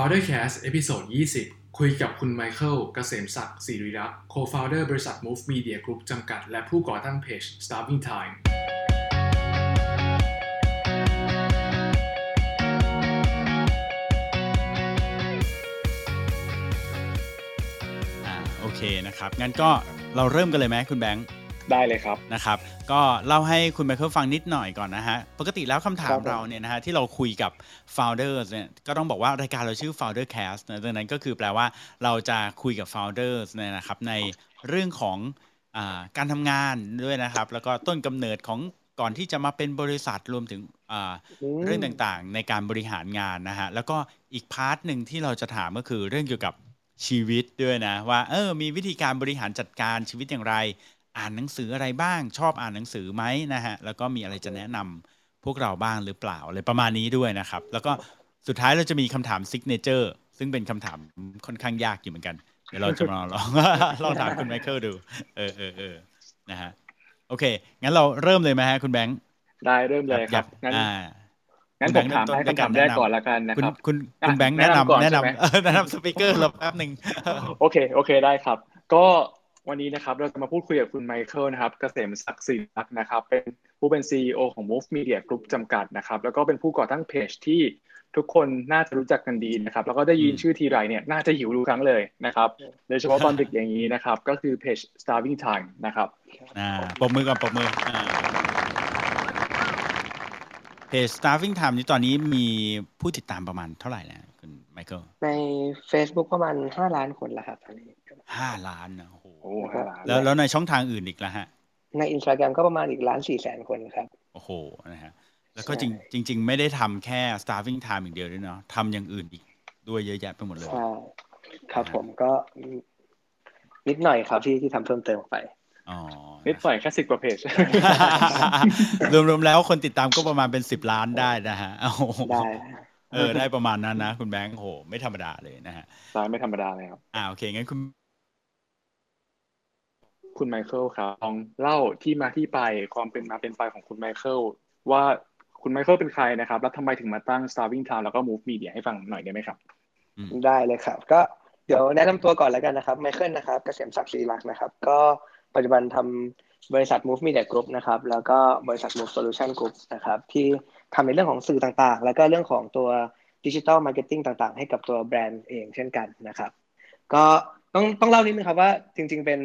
Foundercast episode 20 คุยกับคุณไมเคิลเกษมศักดิ์ศิริรักษ์ Co-founder บริษัท Move Media Group จำกัด และผู้ก่อตั้งเพจ Starving Time อ่าโอเคนะครับ งั้นก็เราเริ่มกันเลยไหมคุณแบงค์ ได้เลยครับนะครับ ก็เล่าให้คุณไมเคิลฟังนิดหน่อยก่อนนะฮะ ปกติแล้วคำถามครับผมเราเนี่ยนะฮะที่เราคุยกับ founders เนี่ยก็ต้องบอกว่ารายการเราชื่อ founder cast นะดังนั้นก็คือแปลว่าเราจะคุยกับ founders เนี่ยนะครับในเรื่องของอาการทำงานด้วยนะครับ แล้วก็ต้นกำเนิดของก่อนที่จะมาเป็นบริษัทรวมถึงอ่ามเรื่องต่างๆ ในการบริหารงานนะฮะแล้วก็อีกพาร์ทหนึ่งที่เราจะถามก็คือเรื่องเกี่ยวกับชีวิตด้วยนะว่าเออมีวิธีการบริหารจัดการชีวิตอย่างไร อ่านหนังสืออะไรบ้าง ชอบอ่านหนังสือไหมนะฮะแล้วก็มีอะไรจะแนะนำพวกเราบ้างหรือเปล่าอะไรประมาณนี้ด้วยนะครับ แล้วก็สุดท้ายเราจะมีคำถามซิกเนเจอร์ซึ่งเป็นคำถามค่อนข้างยากอยู่เหมือนกัน เดี๋ยวเราจะมาลองลองถามคุณไมเคิลดู เออเออเออนะฮะโอเค งั้นเราเริ่มเลยไหมฮะคุณแบงค์ได้เริ่มเลยครับงั้นอ่างั้นคุผณมแบงค์ถามเริ่มต้นให้ด้วยคำถามการแรกแนะนำก่อนละกันนะคุณครับคุณคุอะณแบงค์แนะแนะนำก่อนนำแนะใช่ไหมนำเออแนะนำสปีกเกอร์เราแป๊บหนึ่งโอเค โอเคได้ครับ ก็ วันนี้นะครับเราจะมาพูดคุยกับคุณไมเคิลนะครับเกษมศักดิ์ศิริรักษ์นะครับ เป็นผู้เป็น CEO ของ Move Media Group จำกัดนะครับ แล้วก็เป็นผู้ก่อตั้งเพจที่ทุกคนน่าจะรู้จักกันดีนะครับ แล้วก็ได้ยินอืมชื่อทีไรเนี่ยน่าจะหิวทุกครั้งเลยนะครับโดยเฉพาะตอนดึกอย่างนี้นะครับ ก็คือเพจ Starving Time นะครับอ่าปรบมือก่อนปรบมืออ่าเพจ Starving Time นี้ตอนนี้มีผู้ติดตามประมาณเท่าไหร่แล้วคุณไมเคิลใน Facebook ประมาณห้าล้านคนแล้วครับตอนนี้ ห้าล้านนะโอ้โหโอ้ห้าล้านแล้วแล้วในช่องทางอื่นอีกละฮะ ในอินสตาแกรมก็ประมาณอีกล้านสี่แสนคนครับ โอ้โหนะฮะแล้วก็ใช่จริงจริง ๆ ไม่ได้ทำแค่ Starving Time อย่างเดียวด้วยเนาะทำอย่างอื่นอีกด้วยเยอะแยะไปหมดเลยใช่ครับผมก็นิดหน่อยครับที่ที่ทำเพิ่มเติมออกไปอ๋อนิดหน่อยแค่สิบกว่าเพจรวมๆแล้วคนติดตามก็ประมาณเป็นสิบล้านได้นะฮะโอ้โหได้เออได้ประมาณนั้นนะ คุณแบงค์โอ้โหไม่ธรรมดาเลยนะฮะร้านไม่ธรรมดาเลยครับอ่าโอเคงั้นคุณ คุณไมเคิลครับลองเล่าที่มาที่ไปความเป็นมาเป็นไปของคุณไมเคิลว่าคุณไมเคิลเป็นใครนะครับ แล้วทำไมถึงมาตั้ง Starving Time แล้วก็ Move Media ให้ฟังหน่อยได้ไหมครับได้เลยครับ ก็เดี๋ยวแนะนำตัวก่อนแล้วกันนะครับไมเคิลนะครับเกษมศักดิ์ศรีรักษ์นะครับ ก็ปัจจุบันทำบริษัท Move Media Group นะครับ แล้วก็บริษัท Move Solution Group นะครับ ที่ทำในเรื่องของสื่อต่างๆ แล้วก็เรื่องของตัวดิจิ t a ลมาร์เก็ตติ้งต่างๆ ให้กับตัวแบรนด์เองเช่นกันนะครับ ก็ต้องต้องเล่านิดนึงครับว่าจริง ๆ เป็น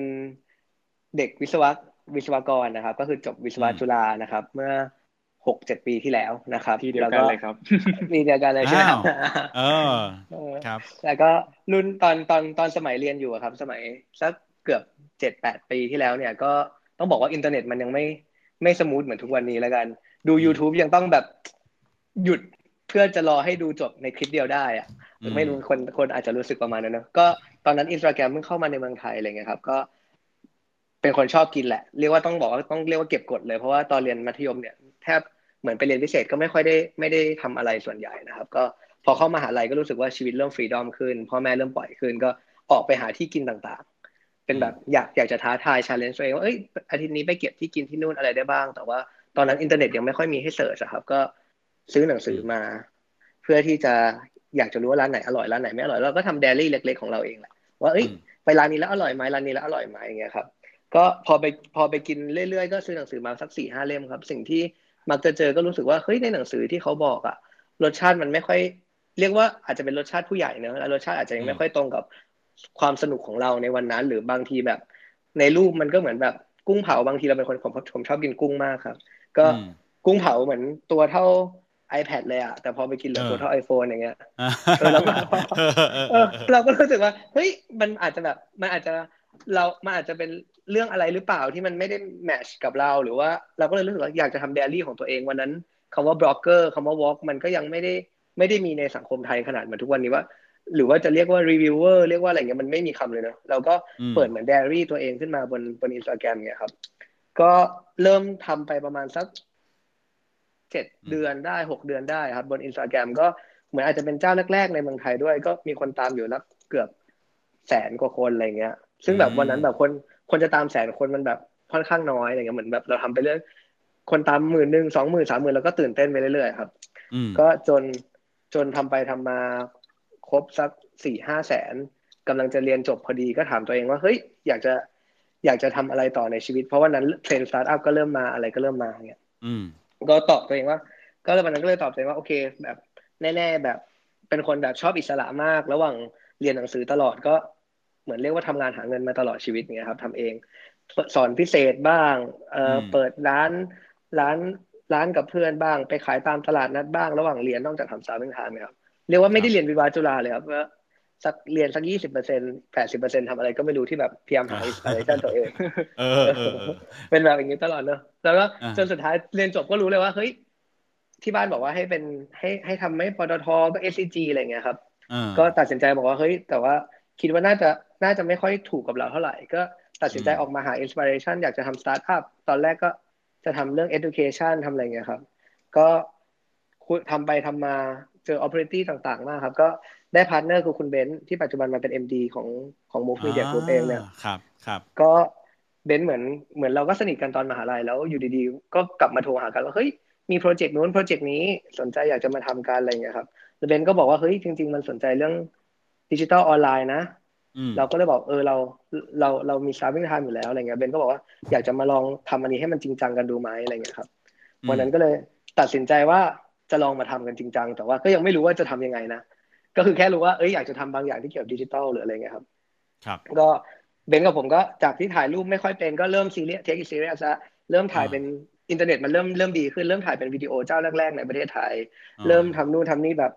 เด็กวิศวะวิศวกรนะครับ ก็คือจบวิศวะอืมจุฬานะครับ เมื่อหกเจ็ดปีที่แล้วนะครับที่เดียวกันเลยครับมีเดียวกันเลยใช่ไหมครับเออเออครับ แล้วก็รุ่นตอนตอนตอนสมัยเรียนอยู่อะครับ สมัยสักเกือบเจ็ดแปดปีที่แล้วเนี่ยก็ต้องบอกว่าอินเทอร์เน็ตมันยังไม่ไม่ smooth เหมือนทุกวันนี้แล้วกัน ดู YouTube ยังต้องแบบหยุดเพื่อจะรอให้ดูจบในคลิปเดียวได้อะอืมไม่รู้คนคนอาจจะรู้สึกประมาณนั้นเนอะก็ตอนนั้นอินสตาแกรมเพิ่งเข้ามาในเมืองไทยอะไรเงี้ยครับ ก็ เป็นคนชอบกินแหละ เรียกว่าต้องบอกว่าต้องเรียกว่าเก็บกดเลย เพราะว่าตอนเรียนมัธยมเนี่ยแทบเหมือนไปเรียนพิเศษก็ไม่ค่อยได้ไม่ได้ทำอะไรส่วนใหญ่นะครับ ก็พอเข้ามหาลัยก็รู้สึกว่าชีวิตเริ่ม freedom ขึ้นพ่อแม่เริ่มปล่อยขึ้น ก็ออกไปหาที่กินต่างๆ เป็นแบบอยากอยากจะท้าทาย challenge ตัวเองว่าเอ้ยอาทิตย์นี้ไปเก็บที่กินที่นู่นอะไรได้บ้าง แต่ว่าตอนนั้นอินเทอร์เน็ตยังไม่ค่อยมีให้ search อะครับก็ซื้อหนังสือมา เพื่อที่จะอยากจะรู้ว่าร้านไหนอร่อยร้านไหนไม่อร่อยเราก็ทำไดอารี่เล็ก ๆ ของเราเองแหละว่าเอ้ยอืมไปร้านนี้แล้วอร่อยไหมร้านนี้แล้วอร่อยไหมอย่างเงี้ยครับ ก็พอไปพอไปกินเรื่อยๆ ก็ซื้อหนังสือมาสักสี่ห้าเล่มครับ สิ่งที่มักจะเจอก็รู้สึกว่าเฮ้ยในหนังสือที่เขาบอกอะรสชาติมันไม่ค่อย เรียกว่าอาจจะเป็นรสชาติผู้ใหญ่เนอะแล้วรสชาติอาจจะยังไม่ค่อยตรงกับความสนุกของเราในวันนั้น หรือบางทีแบบ ในรูปมันก็เหมือนแบบกุ้งเผาบางทีเราเป็นคนผมผมชอบกินกุ้งมากครับ ก็อืมกุ้งเผาเหมือนตัวเท่า iPad เลยอะแต่พอไปกินเหลือตัวเท่า iPhone อย่างเงี้ยอ่าเออแล้วก็เออเออเออเราก็รู้สึกว่าเฮ้ยมันอาจจะแบบมันอาจจะเรามันอาจจะเป็น เรื่องอะไรหรือเปล่าที่มันไม่ได้แมทช์กับเรา หรือว่าเราก็เลยรู้สึกว่าอยากจะทำไดอารี่ของตัวเองวันนั้นคำว่าบล็อกเกอร์คำว่า vlog มันก็ยังไม่ได้ไม่ได้มีในสังคมไทยขนาดเหมือนทุกวันนี้ว่า หรือว่าจะเรียกว่ารีวิวเวอร์เรียกว่าอะไรเงี้ยมันไม่มีคำเลยเนอะเราก็อืมเปิดเหมือนไดอารี่ตัวเองขึ้นมาบนบนอินสตาแกรมเนี่ยครับ ก็เริ่มทำไปประมาณสักเจ็ดเดือนได้หกเดือนได้ครับ บนอินสตาแกรมก็เหมือนอาจจะเป็นเจ้าแรก ๆ ในเมืองไทยด้วย ก็มีคนตามอยู่แล้วเกือบแสนกว่าคนอะไรเงี้ย ซึ่งแบบอืมวันนั้นแบบคน คนจะตามแสนคนมันแบบค่อนข้างน้อยอะไรเงี้ยเหมือนแบบเราทำไปเรื่อยคนตามหมื่นหนึ่งสองหมื่นสามหมื่นแล้วก็ตื่นเต้นไปเรื่อยๆครับอืมก็จนจนทำไปทำมาครบสักสี่ห้าแสนกำลังจะเรียนจบพอดีก็ถามตัวเองว่าเฮ้ยอยากจะอยากจะทำอะไรต่อในชีวิต เพราะวันนั้นเทรนด์สตาร์ทอัพก็เริ่มมาอะไรก็เริ่มมาเงี้ยอืมก็ตอบตัวเองว่า ก็เลยวันนั้นก็เลยตอบตัวเองว่าโอเค แบบแน่ ๆ แบบเป็นคนแบบชอบอิสระมาก ระหว่างเรียนหนังสือตลอดก็ เหมือนเรียกว่าทำงานหาเงินมาตลอดชีวิตเงี้ยครับทำเองสอนพิเศษบ้างเอ่ออืมเปิดร้านร้านร้านกับเพื่อนบ้าง ไปขายตามตลาดนัดบ้างระหว่างเรียนนอกจากทำสาวเป็นทางเนี่ยครับเรียกว่าไม่ได้เรียนวิศวะจุฬาเลยครับว่าสักเรียนสักยี่สิบเปอร์เซ็นต์แปดสิบเปอร์เซ็นต์ทำอะไรก็ไม่รู้ที่แบบพยายามหา inspiration ตัวเองเออเออเออเป็นแบบอย่างนี้ตลอดเนอะแล้วก็อ่าจนสุดท้ายเรียนจบก็รู้เลยว่าเฮ้ยที่บ้านบอกว่าให้เป็นให้ให้ถ้าไม่ปตทก็ SCG อะไรเงี้ยครับเออก็ตัดสินใจบอกว่าเฮ้ยแต่ว่าคิดว่าน่าจะ น่าจะไม่ค่อยถูกกับเราเท่าไหร่ ก็ตัดสินใจอืมออกมาหา inspiration อยากจะทำสตาร์ทอัพตอนแรกก็จะทำเรื่อง education ทำอะไรเงี้ยครับ ก็คุยทำไปทำมาเจอ opportunity ต่างๆ มากครับ ก็ได้ partner คือคุณเบนซ์ที่ปัจจุบันมาเป็น MD ของของ Move Media Group เองเนี่ยครับครับก็เบนซ์เหมือนเหมือนเราก็สนิทกันตอนมหาลัยแล้วอยู่ดีๆ ก็กลับมาโทรหากันว่าเฮ้ยมีโปรเจกต์นู้นโปรเจกต์นี้สนใจอยากจะมาทำกันอะไรอย่างเงี้ยครับแล้วเบนซ์ก็บอกว่าเฮ้ยจริง ๆ มันสนใจเรื่องดิจิทัลออนไลน์นะอืม เราก็เลยบอกเออเราเราเรามี Starvingtime อยู่แล้วอะไรเงี้ยเบนซ์ก็บอกว่าอยากจะมาลองทำอันนี้ให้มันจริงจังกันดูไหมอะไรเงี้ยครับวันนั้นก็เลยตัดสินใจว่าจะลองมาทำกันจริงจังแต่ว่าก็ยังไม่รู้ว่าจะทำยังไงนะก็คือแค่รู้ว่าเอ้ยอยากจะทำบางอย่างที่เกี่ยวกับดิจิทัลหรืออะไรเงี้ยครับ ครับ ก็เบนซ์กับผมก็จากที่ถ่ายรูปไม่ค่อยเป็นก็เริ่ม serious take serious ละเริ่มถ่ายอ่าเป็นอินเทอร์เน็ตมันเริ่มเริ่มดีขึ้นเริ่มถ่ายเป็นวิดีโอเจ้าแรกๆในประเทศไทยอ่าเริ่มทำนู่นทำนี่แบบ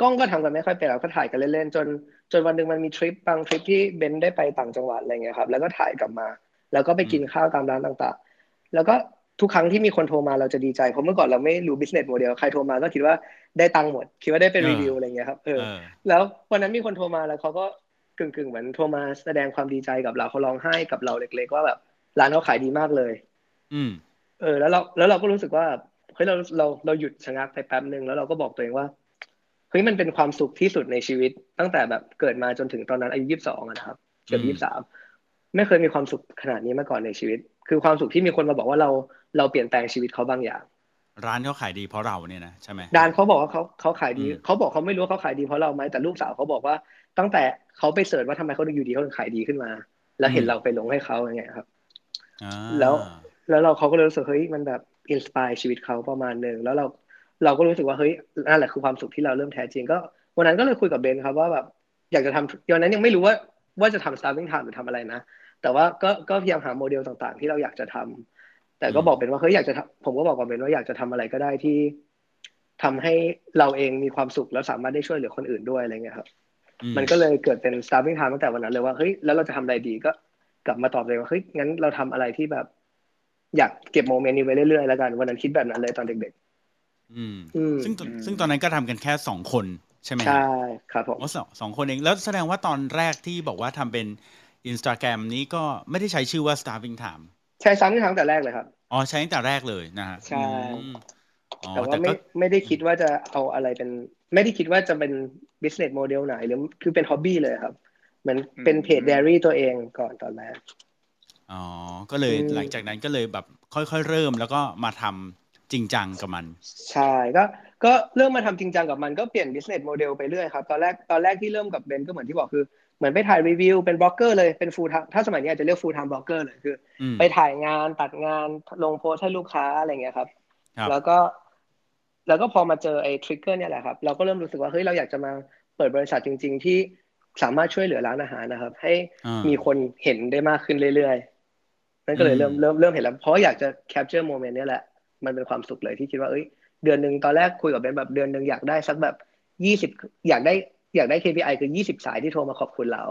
กล้องก็ทำกันไม่ค่อยเป็นเราก็ถ่ายกันเล่นๆจน จนวันหนึ่งมันมีทริปบางทริปที่เบนซ์ได้ไปต่างจังหวัดอะไรเงี้ยครับ แล้วก็ถ่ายกลับมา แล้วก็ไปกินข้าวตามร้านต่างๆ แล้วก็ทุกครั้งที่มีคนโทรมาเราจะดีใจเพราะเมื่อก่อนเราไม่รู้ business model ใครโทรมาก็คิดว่าได้ตังค์หมด คิดว่าได้เป็นเออรีวิวอะไรเงี้ยครับเออเออแล้ววันนั้นมีคนโทรมาแล้วเขาก็กึ่งกึ่งๆเหมือนโทรมาแสดงความดีใจกับเราเขาร้องไห้กับเราเล็ก ๆ ว่าแบบร้านเขาขายดีมากเลย อืม เออ แล้วเราแล้วเราก็รู้สึกว่าเฮ้ยเราเราเราหยุดชะงักไปแป๊บหนึ่งแล้วเราก็บอกตัวเองว่า เฮ้ยมันเป็นความสุขที่สุดในชีวิต ตั้งแต่แบบเกิดมาจนถึงตอนนั้นอายุยี่สิบสองนะครับเกือบอืมยี่สิบสามไม่เคยมีความสุขขนาดนี้มาก่อนในชีวิต คือความสุขที่มีคนมาบอกว่าเราเราเปลี่ยนแปลงชีวิตเขาบางอย่าง ร้านเขาขายดีเพราะเราเนี่ยนะใช่ไหมดานเขาบอกว่าเขาเขาขายดีอืมเขาบอกเขาไม่รู้ว่าเขาขายดีเพราะเราไหมแต่ลูกสาวเขาบอกว่าตั้งแต่เขาไป search ว่าทำไมเขาถึงอยู่ดีเขาถึงขายดีขึ้นมา แล้วเห็นเราไปลงให้เขาอย่างเงี้ยครับอ่าแล้วแล้วเราเขาก็เลยรู้สึกเฮ้ยมันแบบ inspire ชีวิตเขาประมาณหนึ่งแล้วเรา เราก็รู้สึกว่าเฮ้ยนั่นแหละคือความสุขที่เราเริ่มแท้จริงก็วันนั้นก็เลยคุยกับเบนซ์ครับว่าแบบอยากจะทำตอนนั้นยังไม่รู้ว่าว่าจะทำ Starvingtime หรือทำอะไรนะ แต่ว่าก็ก็พยายามหาโมเดลต่างๆ ที่เราอยากจะทำแต่ก็บอกเป็นว่าเฮ้ยอยากจะทำผมก็บอกกับเบนว่าอยากจะทำอะไรก็ได้ที่ทำให้เราเองมีความสุขแล้วสามารถได้ช่วยเหลือคนอื่นด้วยอะไรเงี้ยครับอืมันก็เลยเกิดเป็น starving time ตั้งแต่วันนั้นเลยว่าเฮ้ยแล้วเราจะทำอะไรดีก็กลับมาตอบเลยว่าเฮ้ยงั้นเราทำอะไรที่แบบ อยากเก็บโมเมนต์นี้ไว้เรื่อยๆแล้วกันวันนั้นคิดแบบนั้นเลยตอนเด็ก อืมอืมซึ่งซึ่งตอนนั้นก็ทำกันแค่สองคนใช่ไหมๆใช่ครับผมอ๋อสองสองคนเอง แล้วแสดงว่าตอนแรกที่บอกว่าทำเป็นอินสตาแกรมนี้ก็ไม่ได้ใช้ชื่อว่า starving time ใช้ซ้ำที่ครั้งแต่แรกเลยครับ อ๋อ ใช้ตั้งแต่แรกเลยนะฮะใช่อืมอ๋อแต่ว่าแต่ไม่ก็ไม่ได้คิดว่าจะเอาอะไรเป็น ไม่ได้คิดว่าจะเป็น business model ไหนหรือคือเป็น hobby เลยครับ เหมือนเป็นเพจ diary ตัวเองก่อนตอนแรกอ๋อ ก็เลยอืมหลังจากนั้นก็เลยแบบค่อยๆเริ่มแล้วก็มาทำ จริงจังกับมัน ใช่ก็ก็เริ่มมาทำจริงจังกับมันก็เปลี่ยน business model ไปเรื่อยครับตอนแรกตอนแรกที่เริ่มกับเบนก็เหมือนที่บอกคือเหมือนไปถ่ายรีวิวเป็นบล็อกเกอร์เลยเป็น full time ถ้าสมัยนี้อาจจะเรียก full time blogger เลยคืออืมไปถ่ายงานตัดงานลงโพสต์ให้ลูกค้าอะไรเงี้ยครับครับ แล้วก็ แล้วก็พอมาเจอไอ้ทริกเกอร์เนี่ยแหละครับ เราก็เริ่มรู้สึกว่าเฮ้ยเราอยากจะมาเปิดบริษัทจริง ๆ ที่สามารถช่วยเหลือร้านอาหารนะครับ ให้อ่ามีคนเห็นได้มากขึ้นเรื่อยๆนั่นก็เลยเริ่มอืมเริ่มเริ่มเห็นแล้วเพราะอยากจะ capture moment เนี่ยแหละ มันเป็นความสุขเลยที่คิดว่าเอ้ยเดือนหนึ่งตอนแรกคุยกับเบนแบบเดือนหนึ่งอยากได้สักแบบยี่สิบอยากได้อยากได้ KPI คือยี่สิบสายที่โทรมาขอบคุณเรา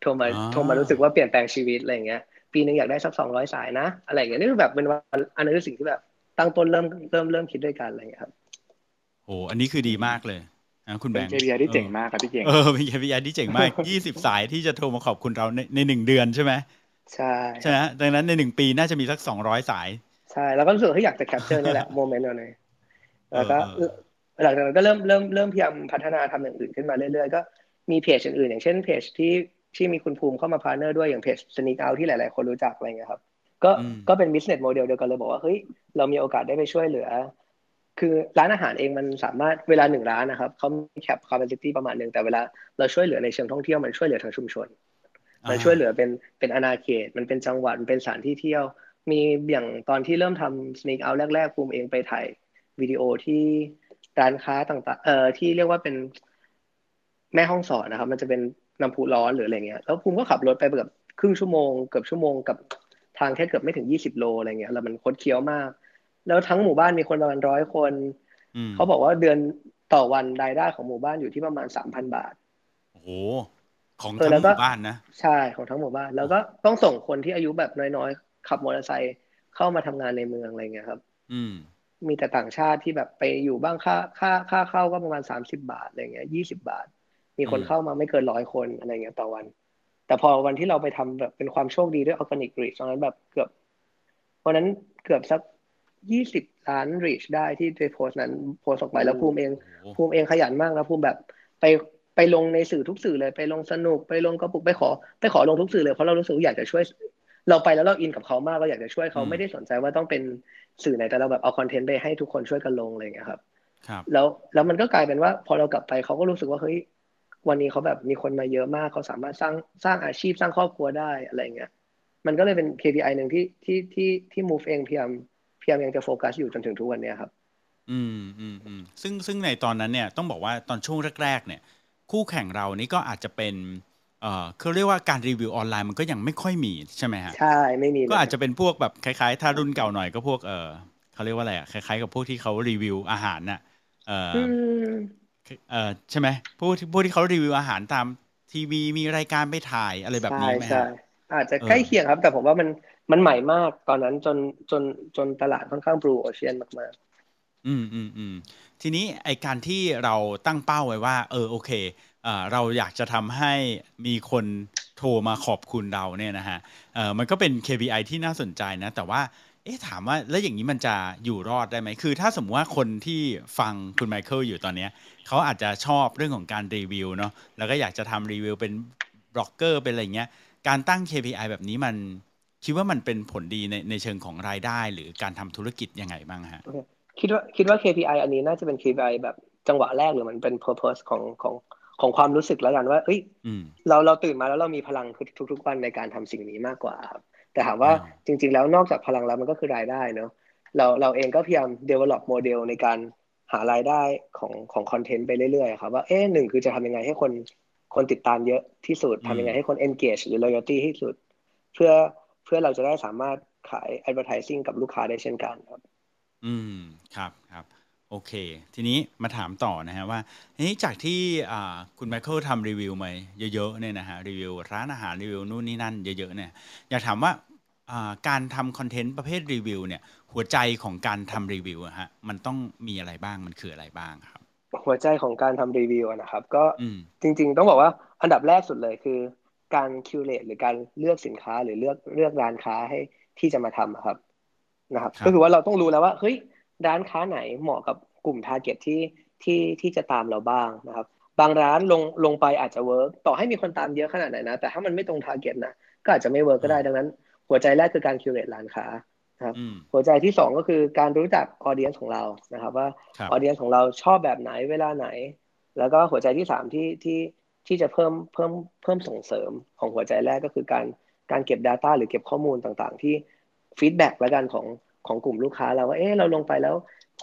โทรมาอ่าโทรมารู้สึกว่าเปลี่ยนแปลงชีวิตอะไรอย่างเงี้ย ปีหนึ่งอยากได้สักสองร้อยสายนะ อะไรอย่างเงี้ยนี่คือแบบเป็นวันอันนั้นคือสิ่งที่แบบตั้งต้นเริ่มเริ่มเริ่มคิดด้วยกันอะไรอย่างเงี้ยครับโอ้อันนี้คือดีมากเลยนะคุณแบเป็นงค์ KPI ที่เจ๋งมากครับพี่เก่งเออเป็น KPI ที่เจ๋งมากยี่สิบสายที่จะโทรมาขอบคุณเราในในหนึ่งเดือนใช่ไหมใช่ใช่ไหมดังนั้นในหนึ่งปีน่าจะมีสักสองร้อยสาย ใช่แล้วก็รู้สึกว่าเฮ้ยอยากจะ capture นี่แหละโมเมนต์นั้นเลยแล้วก็เออหลังจากนั้นก็เริ่มเริ่มเริ่มพยายามพัฒนาทำอย่างอื่นขึ้นมาเรื่อยๆ ก็มีเพจอื่นๆ อย่างเช่นเพจที่ที่มีคุณภูมิเข้ามา partner ด้วยอย่างเพจ Sneak Out ที่หลายๆ คนรู้จักอะไรเงี้ยครับ ก็อืมก็เป็น business model เดียวกันเลยบอกว่าเฮ้ยเรามีโอกาสได้ไปช่วยเหลือ คือร้านอาหารเองมันสามารถเวลาหนึ่งร้านนะครับเขามี cap capacity ประมาณหนึ่งแต่เวลาเราช่วยเหลือในเชิงท่องเที่ยวมันช่วยเหลือทางชุมชน มันช่วยเหลือเป็นเป็นอาณาเขตมันเป็นจังหวัดมันเป็นสถานที่เที่ยว มีอย่างตอนที่เริ่มทำ sneak out แรกๆภูมิเองไปถ่ายวิดีโอที่ร้านค้าต่างๆ เอ่อที่เรียกว่าเป็นแม่ห้องสอนนะครับ มันจะเป็นน้ำพุร้อนหรืออะไรเงี้ย แล้วภูมิก็ขับรถไปแบบครึ่งชั่วโมงเกือบชั่วโมงกับทางแค่เกือบไม่ถึงยี่สิบโลอะไรเงี้ยแล้วมันคดเคี้ยวมาก แล้วทั้งหมู่บ้านมีคนประมาณร้อยคนเขาบอกว่าเดือนต่อวันรายได้ของหมู่บ้านอยู่ที่ประมาณสามพันบาทโอ้โหของทั้งหมู่บ้านนะใช่ของทั้งหมู่บ้าน แล้วก็ต้องส่งคนที่อายุแบบน้อยๆ ขับมอเตอร์ไซค์เข้ามาทำงานในเมืองอะไรเงี้ยครับ อืม มีแต่ต่างชาติที่แบบไปอยู่บ้างค่าค่าค่าเข้าก็ประมาณสามสิบบาทอะไรเงี้ยยี่สิบบาท มีคนเข้ามาไม่เกินร้อยคนอะไรเงี้ยต่อวัน แต่พอวันที่เราไปทำแบบเป็นความโชคดีด้วย organic reach ตอนนั้นแบบเกือบเพราะนั้นเกือบสักยี่สิบล้าน reach ได้ที่ในโพสต์นั้นโพสต์ออกไปแล้วภูมิเองภูมิเองขยันมากนะภูมิแบบไปไปลงในสื่อทุกสื่อเลยไปลงสนุกไปลงกระปุกไปขอ ไปขอลงทุกสื่อเลยเพราะเรารู้สึกอยากจะช่วย เราไปแล้วเราอินกับเขามากเราอยากจะช่วยเขาไม่ได้สนใจว่าต้องเป็นสื่อไหนแต่เราแบบเอาคอนเทนต์ไปให้ทุกคนช่วยกันลงอะไรอย่างเงี้ยครับ ครับ แล้วแล้วมันก็กลายเป็นว่า พอเรากลับไปเขาก็รู้สึกว่าเฮ้ยวันนี้เขาแบบมีคนมาเยอะมากเขาสามารถสร้างสร้างอาชีพสร้างครอบครัวได้อะไรเงี้ยมันก็เลยเป็น KPI หนึ่งที่ที่ที่ที่ move เองพยายามพยายามยังจะโฟกัสอยู่จนถึงทุกวันเนี้ยครับ อืมอืมอืมซึ่งซึ่งในตอนนั้นเนี่ยต้องบอกว่าตอนช่วงแรก ๆ เนี่ย คู่แข่งเรานี่ก็อาจจะเป็น เอ่อเขาเรียกว่าการรีวิวออนไลน์มันก็ยังไม่ค่อยมีใช่ไหมฮะใช่ไม่มีก็อาจจะเป็นพวกแบบคล้ายๆ ถ้ารุ่นเก่าหน่อยก็พวกเออเขาเรียกว่าอะไรอะคล้ายๆกับพวกที่เขารีวิวอาหารน่ะเออเออใช่ไหมพวกที่พวกที่เขารีวิวอาหารตามทีวีมีรายการไปถ่ายอะไรแบบนี้ไหมใช่อาจจะใกล้เคียงครับ แต่ผมว่ามันมันใหม่มากตอนนั้นจนจนจนตลาดค่อนข้างบลูโอเชียนมากๆ อืมอืมอืมทีนี้ไอการที่เราตั้งเป้าไว้ว่า เออโอเค เราอยากจะทำให้มีคนโทรมาขอบคุณเราเนี่ยนะฮะมันก็เป็น KPI ที่น่าสนใจนะแต่ว่าเอ๊ะถามว่าแล้วอย่างนี้มันจะอยู่รอดได้ไหมคือ ถ้าสมมติว่าคนที่ฟังคุณไมเคิลอยู่ตอนนี้เขาอาจจะชอบเรื่องของการรีวิวเนาะแล้วก็อยากจะทำรีวิวเป็นบล็อกเกอร์เป็นอะไรเงี้ยการตั้ง KPI แบบนี้มันคิดว่ามันเป็นผลดีในในเชิงของรายได้หรือการทำธุรกิจยังไงบ้างฮะคิดว่าคิดว่า KPI อันนี้น่าจะเป็น KPI แบบจังหวะแรกหรือมันเป็น purpose ของของ ของความรู้สึกแล้วกันว่าเอ้ยเราเราตื่นมาแล้วเรามีพลังทุก ๆ วันในการทำสิ่งนี้มากกว่าครับแต่ถามว่าจริง ๆ แล้วนอกจากพลังแล้วมันก็คือรายได้เนาะเราเราเองก็พยายาม develop โมเดลในการหารายได้ของของคอนเทนต์ไปเรื่อยๆครับว่าเอ๊ะหนึ่งคือจะทำยังไงให้คนคนติดตามเยอะที่สุดทำยังไงให้คน engage หรือ loyalty ที่สุด เพื่อเพื่อเราจะได้สามารถขาย advertising กับลูกค้าได้เช่นกันครับ อืมครับครับ โอเค ทีนี้มาถามต่อนะฮะว่านี้จากที่คุณไมเคิลทำรีวิวมาเยอะๆเนี่ยนะฮะรีวิวร้านอาหารรีวิวนู่นนี่นั่นเยอะๆเนี่ยอยากถามว่าการทำคอนเทนต์ประเภทรีวิวเนี่ยหัวใจของการทำรีวิวฮะมันต้องมีอะไรบ้างมันคืออะไรบ้างครับ หัวใจของการทำรีวิวนะครับ ก็จริง ๆ ต้องบอกว่าอันดับแรกสุดเลยคือ การ curate หรือการเลือกสินค้าหรือเลือกเลือกร้านค้าให้ที่จะมาทำครับนะครับ ก็คือว่าเราต้องรู้แล้วว่าเฮ้ย ร้านค้าไหนเหมาะกับกลุ่ม target ที่ที่ที่จะตามเราบ้างนะครับ บางร้านลงลงไปอาจจะ work ต่อให้มีคนตามเยอะขนาดไหนนะ แต่ถ้ามันไม่ตรง target นะก็อาจจะไม่ work ก็ได้ดังนั้น หัวใจแรกคือการ curate ร้านค้านะครับหัวใจที่สองก็คือการรู้จัก audience ของเรานะครับ ว่า audience ของเราชอบแบบไหนเวลาไหน แล้วก็หัวใจที่สามที่ที่ที่จะเพิ่มเพิ่มเพิ่มส่งเสริมของหัวใจแรกก็คือการการเก็บ Data หรือเก็บข้อมูลต่างๆ ที่ feedback แล้วกันของ ของกลุ่มลูกค้าเราว่าเออเราลงไปแล้ว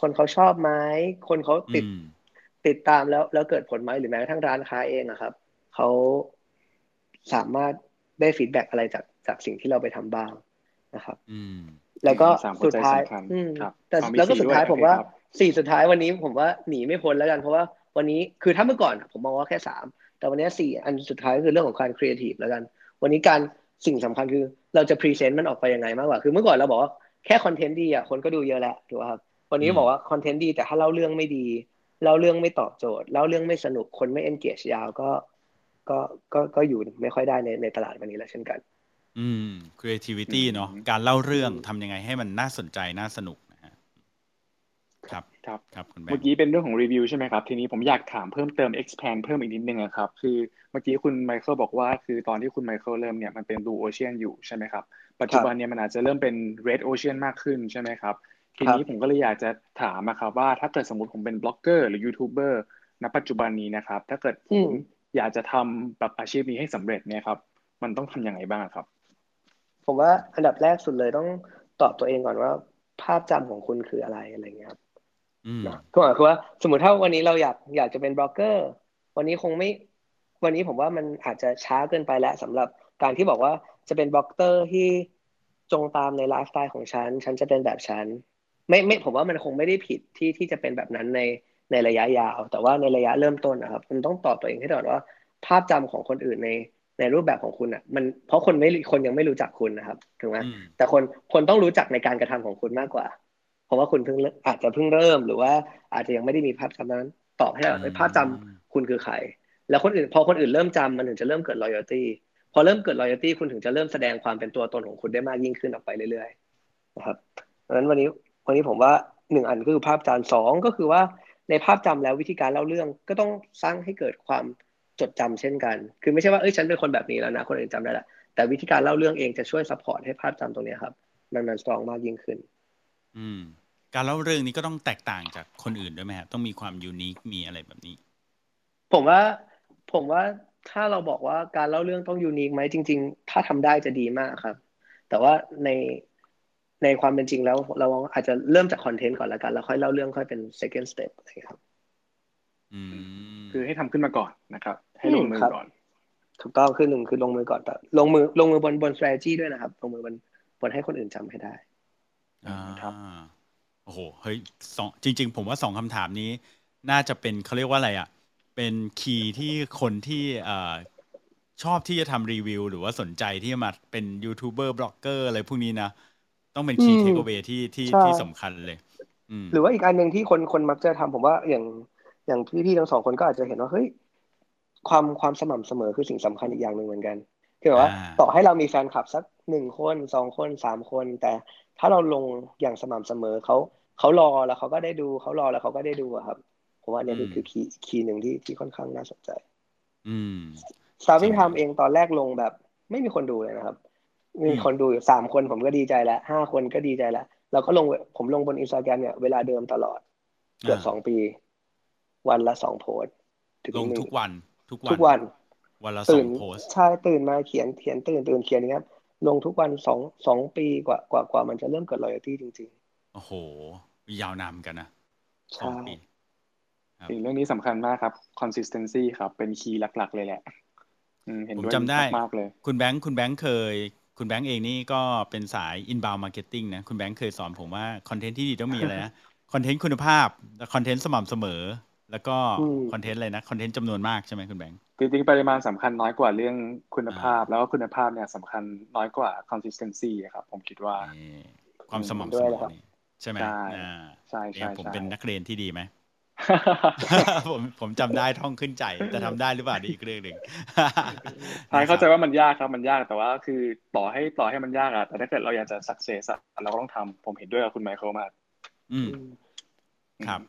คนเขาชอบไหมคนเขาติดติดตามแล้วแล้วเกิดผลไหมหรือแม้กระทั่งร้านค้าเองอะครับเขาสามารถได้ feedback อะไรจากจากสิ่งที่เราไปทำบ้างนะครับแล้วก็สุดท้ายแต่แล้วก็สุดท้ายผมว่าสี่สุดท้ายวันนี้ผมว่าหนีไม่พ้นแล้วกันเพราะว่าวันนี้คือถ้าเมื่อก่อนผมมองว่าแค่สามแต่วันนี้สี่อันสุดท้ายก็คือเรื่องของการครีเอทีฟแล้วกัน วันนี้การสิ่งสำคัญคือเราจะ present มันออกไปยังไงมากกว่า คือเมื่อก่อนเราบอกว่า แค่คอนเทนต์ดีอะคนก็ดูเยอะแล้วถูกไหมครับวันนี้บอกว่าคอนเทนต์ดีแต่ถ้าเล่าเรื่องไม่ดีเล่าเรื่องไม่ตอบโจทย์เล่าเรื่องไม่สนุกคนไม่ engage ยาวก็ก็ก็ก็อยู่ไม่ค่อยได้ในในตลาดวันนี้แล้วเช่นกัน อืม creativity เนาะการเล่าเรื่องทำยังไงให้มันน่าสนใจน่าสนุกนะฮะ ครับครับครับคุณแม่เมื่อกี้เป็นเรื่องของรีวิวใช่ไหมครับ ทีนี้ผมอยากถามเพิ่มเติม expand เพิ่มอีกนิดนึงครับ คือเมื่อกี้คุณไมเคิลบอกว่า คือตอนที่คุณไมเคิลเริ่มเนี่ยมันเป็น blue ocean อยู่ใช่ไหมครับ ปัจจุบันเนี่ยมันอาจจะเริ่มเป็น red ocean มากขึ้นใช่ไหมครับ ทีนี้ผมก็เลยอยากจะถามนะครับว่าถ้าเกิดสมมติผมเป็นบล็อกเกอร์หรือยูทูบเบอร์ณปัจจุบันนี้นะครับ ถ้าเกิดผมอยากจะทำแบบอาชีพนี้ให้สำเร็จเนี่ยครับ มันต้องทํำยังไงบ้างครับ ผมว่าอันดับแรกสุดเลยต้องตอบตัวเองก่อนว่า ภาพจำของคุณคืออะไรอะไรเงี้ยครับนะ ก็หมายคือว่าสมมติถ้าวันนี้เราอยากอยากจะเป็นบล็อกเกอร์ วันนี้คงไม่ วันนี้ผมว่ามันอาจจะช้าเกินไปแล้วสำหรับการที่บอกว่าจะเป็นบล็อกเกอร์ที่จงตามในไลฟ์สไตล์ของฉัน ฉันจะเป็นแบบฉัน ไม่ไม่ผมว่ามันคงไม่ได้ผิดที่ที่จะเป็นแบบนั้นในในระยะยาว แต่ว่าในระยะเริ่มต้นนะครับคุณต้องตอบตัวเองให้ตลอดว่า ภาพจำของคนอื่นในในรูปแบบของคุณอะ มันเพราะคนไม่คนยังไม่รู้จักคุณนะครับถูกไหมแต่คนคนต้องรู้จักในการกระทำของคุณมากกว่าเพ ราะว่าคุณเพิ่งอาจจะเพิ่งเริ่มหรือว่าอาจจะยังไม่ได้มีภาพจำนั้นตอบให้เราภาพจำคุณคือใครแล้วคนอื่นพอคนอื่นเริ่มจำมันถึงจะเริ่มเกิด loyalty พอเริ่มเกิด loyalty คุณถึงจะเริ่มแสดงความเป็นตัวตนของคุณได้มากยิ่งขึ้นออกไปเรื่อยๆนะครับดังนั้นวันนี้วันนี้ผมว่าหนึ่งอันก็คือภาพจำสองก็คือว่าในภาพจำแล้ววิธีการเล่าเรื่องก็ต้องสร้างให้เกิดความจดจำเช่นกัน คือไม่ใช่ว่าเอ้ยฉันเป็นคนแบบนี้แล้วนะคนอื่นจำได้แหละแต่วิธีการเล่าเรื่องเองจะช่วย support ให้ภาพจำตรงนี้ครับ มันมัน strong มากยิ่งขึ้น อืม การเล่าเรื่องนี้ก็ต้องแตกต่างจากคนอื่นด้วยไหมฮะต้องมีความ unique มีอะไรแบบนี้ ผมว่าผมว่าถ้าเราบอกว่าการเล่าเรื่องต้องยูนิคไหมจริง ๆ ถ้าทำได้จะดีมากครับ แต่ว่าในในความเป็นจริงแล้วเราอาจจะเริ่มจากคอนเทนต์ก่อนละกัน แล้วค่อยเล่าเรื่องค่อยเป็น second step อะไรครับคือให้ทำขึ้นมาก่อนนะครับ ให้ลงมือก่อนถูกต้องคือหนึ่งคือลงมือก่อนแต่ลงมือลงมือบนบน strategy ด้วยนะครับ ลงมือบนบนให้คนอื่นจำให้ได้ครับ โอ้โหเฮ้ยสองจริง ๆ ผมว่าสองคำถามนี้ น่าจะเป็นเขาเรียกว่าอะไรอะ เป็น key ที่คนที่ชอบที่จะทำรีวิว หรือว่าสนใจที่จะมาเป็นยูทูบเบอร์บล็อกเกอร์อะไรพวกนี้นะ ต้องเป็น key takeaway ที่ที่ที่สำคัญเลยหรือว่าอีกอันหนึ่งที่คนคนมักจะทำผมว่าอย่างอย่างพี่ๆทั้งสองคนก็อาจจะเห็นว่าเฮ้ยความความสม่ำเสมอคือสิ่งสำคัญอีกอย่างหนึ่งเหมือนกันคือแบบว่าต่อให้เรามีแฟนคลับสักหนึ่งคนสองคนสามคน แต่ถ้าเราลงอย่างสม่ำเสมอเขา เขารอแล้วเขาก็ได้ดูเขารอแล้วเขาก็ได้ดูอะครับผมว่าเนี่ยคือ key key หนึ่งที่ที่ค่อนข้างน่าสนใจ อืม Starving Time เองตอนแรกลงแบบ ไม่มีคนดูเลยนะครับ มีคนดูอยู่สามคนผมก็ดีใจแล้วห้าคนก็ดีใจแล้วเราก็ลงผมลงบนอินสตาแกรมเนี่ยเวลาเดิมตลอด เกือบสองปี วันละสองโพสลงทุกวัน ทุกวันทุกวัน วันละสองโพสใช่ตื่นมาเขียนเขียนตื่นตื่นเขียนนี้ครับลงทุกวันสองสองปีกว่ากว่ากว่ามันจะเริ่มเกิด loyalty จริงๆ โอ้โห ยาวนานกันนะใช่สิ่งเรื่องนี้สำคัญมากครับ consistency ครับ เป็น key หลัก ๆ เลยแหละเห็นด้วยจำได้มากเลย คุณแบงค์คุณแบงค์เคย คุณแบงค์เองนี่ก็เป็นสาย inbound marketing นะ คุณแบงค์เคยสอนผมว่า คอนเทนต์ที่ดีต้องมีอะไรนะ คอนเทนต์คุณภาพ คอนเทนต์สม่ำเสมอ แล้วก็คอนเทนต์อะไรนะ คอนเทนต์จำนวนมากใช่ไหมคุณแบงค์ จริงๆ ปริมาณสำคัญน้อยกว่าเรื่องคุณภาพ แล้วก็คุณภาพเนี่ยสำคัญน้อยกว่า consistency ครับ ผมคิดว่า ความสม่ำเสมอ ใช่ไหมใช่ใช่ใช่ผมเป็นนักเรียนที่ดีไหมผมผมจำได้ท่องขึ้นใจจะทำได้หรือเปล่านี่อีกเรื่องหนึ่งใช่เข้าใจว่ามันยากครับมันยากแต่ว่าคือต่อให้ต่อให้มันยากอะแต่ถ้าเกิดเราอยากจะสักเซสเราก็ต้องทำผมเห็นด้วยกับคุณไมเคิลมากอืมครับ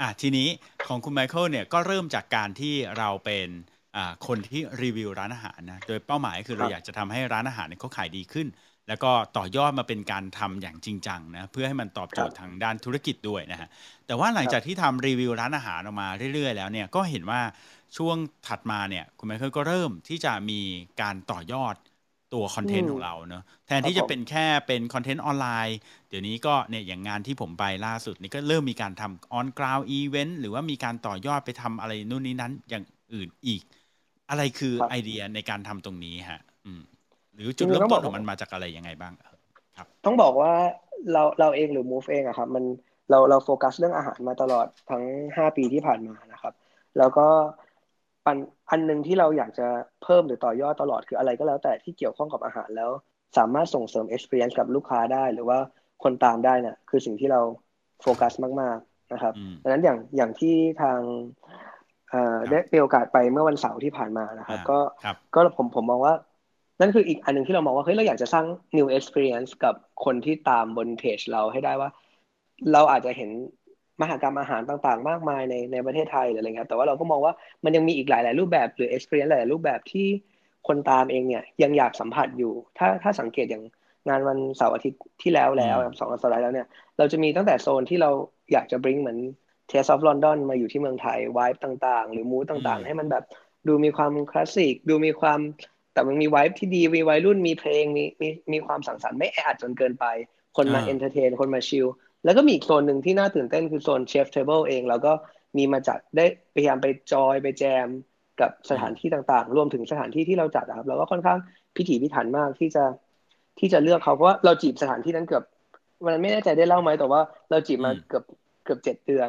อะทีนี้ของคุณไมเคิลเนี่ยก็เริ่มจากการที่เราเป็นอ่าคนที่รีวิวร้านอาหารนะโดยเป้าหมายคือเราอยากจะทำให้ร้านอาหารเนี่ยเขาขายดีขึ้น แล้วก็ต่อยอดมาเป็นการทำอย่างจริงจังนะเพื่อให้มันตอบโจทย์ทางด้านธุรกิจด้วยนะฮะแต่ว่าหลังจากที่ทำรีวิวร้านอาหารออกมาเรื่อย ๆ แล้วเนี่ยก็เห็นว่าช่วงถัดมาเนี่ยคุณไมเคิลก็เริ่มที่จะมีการต่อยอดตัวคอนเทนต์ของเราเนาะแทนที่จะเป็นแค่เป็นคอนเทนต์ออนไลน์ เดี๋ยวนี้ก็เนี่ยอย่างงานที่ผมไปล่าสุดนี่ก็เริ่มมีการทำออนกราวอีเวนต์หรือว่ามีการต่อยอดไปทำอะไรนู่นนี่นั้นอย่างอื่นอีก อะไรคือไอเดียในการทำตรงนี้ฮะ อืม หรือจุดเริ่มต้นของมันมาจากอะไรยังไงบ้างครับ ต้องบอกว่าเราเราเองหรือ Move เองอะครับ มันเราเราโฟกัสเรื่องอาหารมาตลอดทั้งห้าปีที่ผ่านมานะครับ แล้วก็อันอันหนึ่งที่เราอยากจะเพิ่มหรือต่อยอดตลอดคืออะไรก็แล้วแต่ที่เกี่ยวข้องกับอาหารแล้ว สามารถส่งเสริม experience กับลูกค้าได้ หรือว่าคนตามได้เนี่ยคือสิ่งที่เราโฟกัสมาก ๆนะครับดังนั้นอย่างอย่างที่ทางได้มีโอกาสไปเมื่อวันเสาร์ที่ผ่านมานะครับ ก็ก็ผมผมมองว่า นั่นคืออีกอันหนึ่งที่เรามองว่าเฮ้ยเราอยากจะสร้าง new experience กับคนที่ตามบนเพจเราให้ได้ว่า เราอาจจะเห็นมหากรรมอาหารต่างๆ มากมายในในประเทศไทยหรืออะไรเงี้ยแต่ว่าเราก็มองว่ามันยังมีอีกหลายๆ รูปแบบหรือ experience หลายๆรูปแบบที่คนตามเองเนี่ยยังอยากสัมผัสอยู่ ถ้าถ้าสังเกตอย่างงานวันเสาร์อาทิตย์ที่แล้วแล้วสองสัปดาห์แล้วเนี่ยเราจะมีตั้งแต่โซนที่เราอยากจะ bring เหมือน Taste of London มาอยู่ที่เมืองไทย vibe ต่างๆ หรือมูดต่างๆ ให้มันแบบดูมีความคลาสสิกดูมีความ แต่มันมี vibe ที่ดีมีวัยรุ่นมีเพลงมีมีมีความสังสรรค์ไม่แออัดจนเกินไป คนมา entertain คนมาชิลแล้วก็มีอีกโซนหนึ่งที่น่าตื่นเต้นคือโซน Chef Table เองแล้วก็มีมาจัดได้พยายามไปจอยไปแจมกับสถานที่ต่างๆ รวมถึงสถานที่ที่เราจัดครับ เราก็ค่อนข้างพิถีพิถันมากที่จะที่จะเลือกเขาเพราะว่าเราจีบสถานที่นั้นเกือบมันไม่แน่ใจได้เล่าไหมแต่ว่าเราจีบมาเกือบเกือบเจ็ดเดือน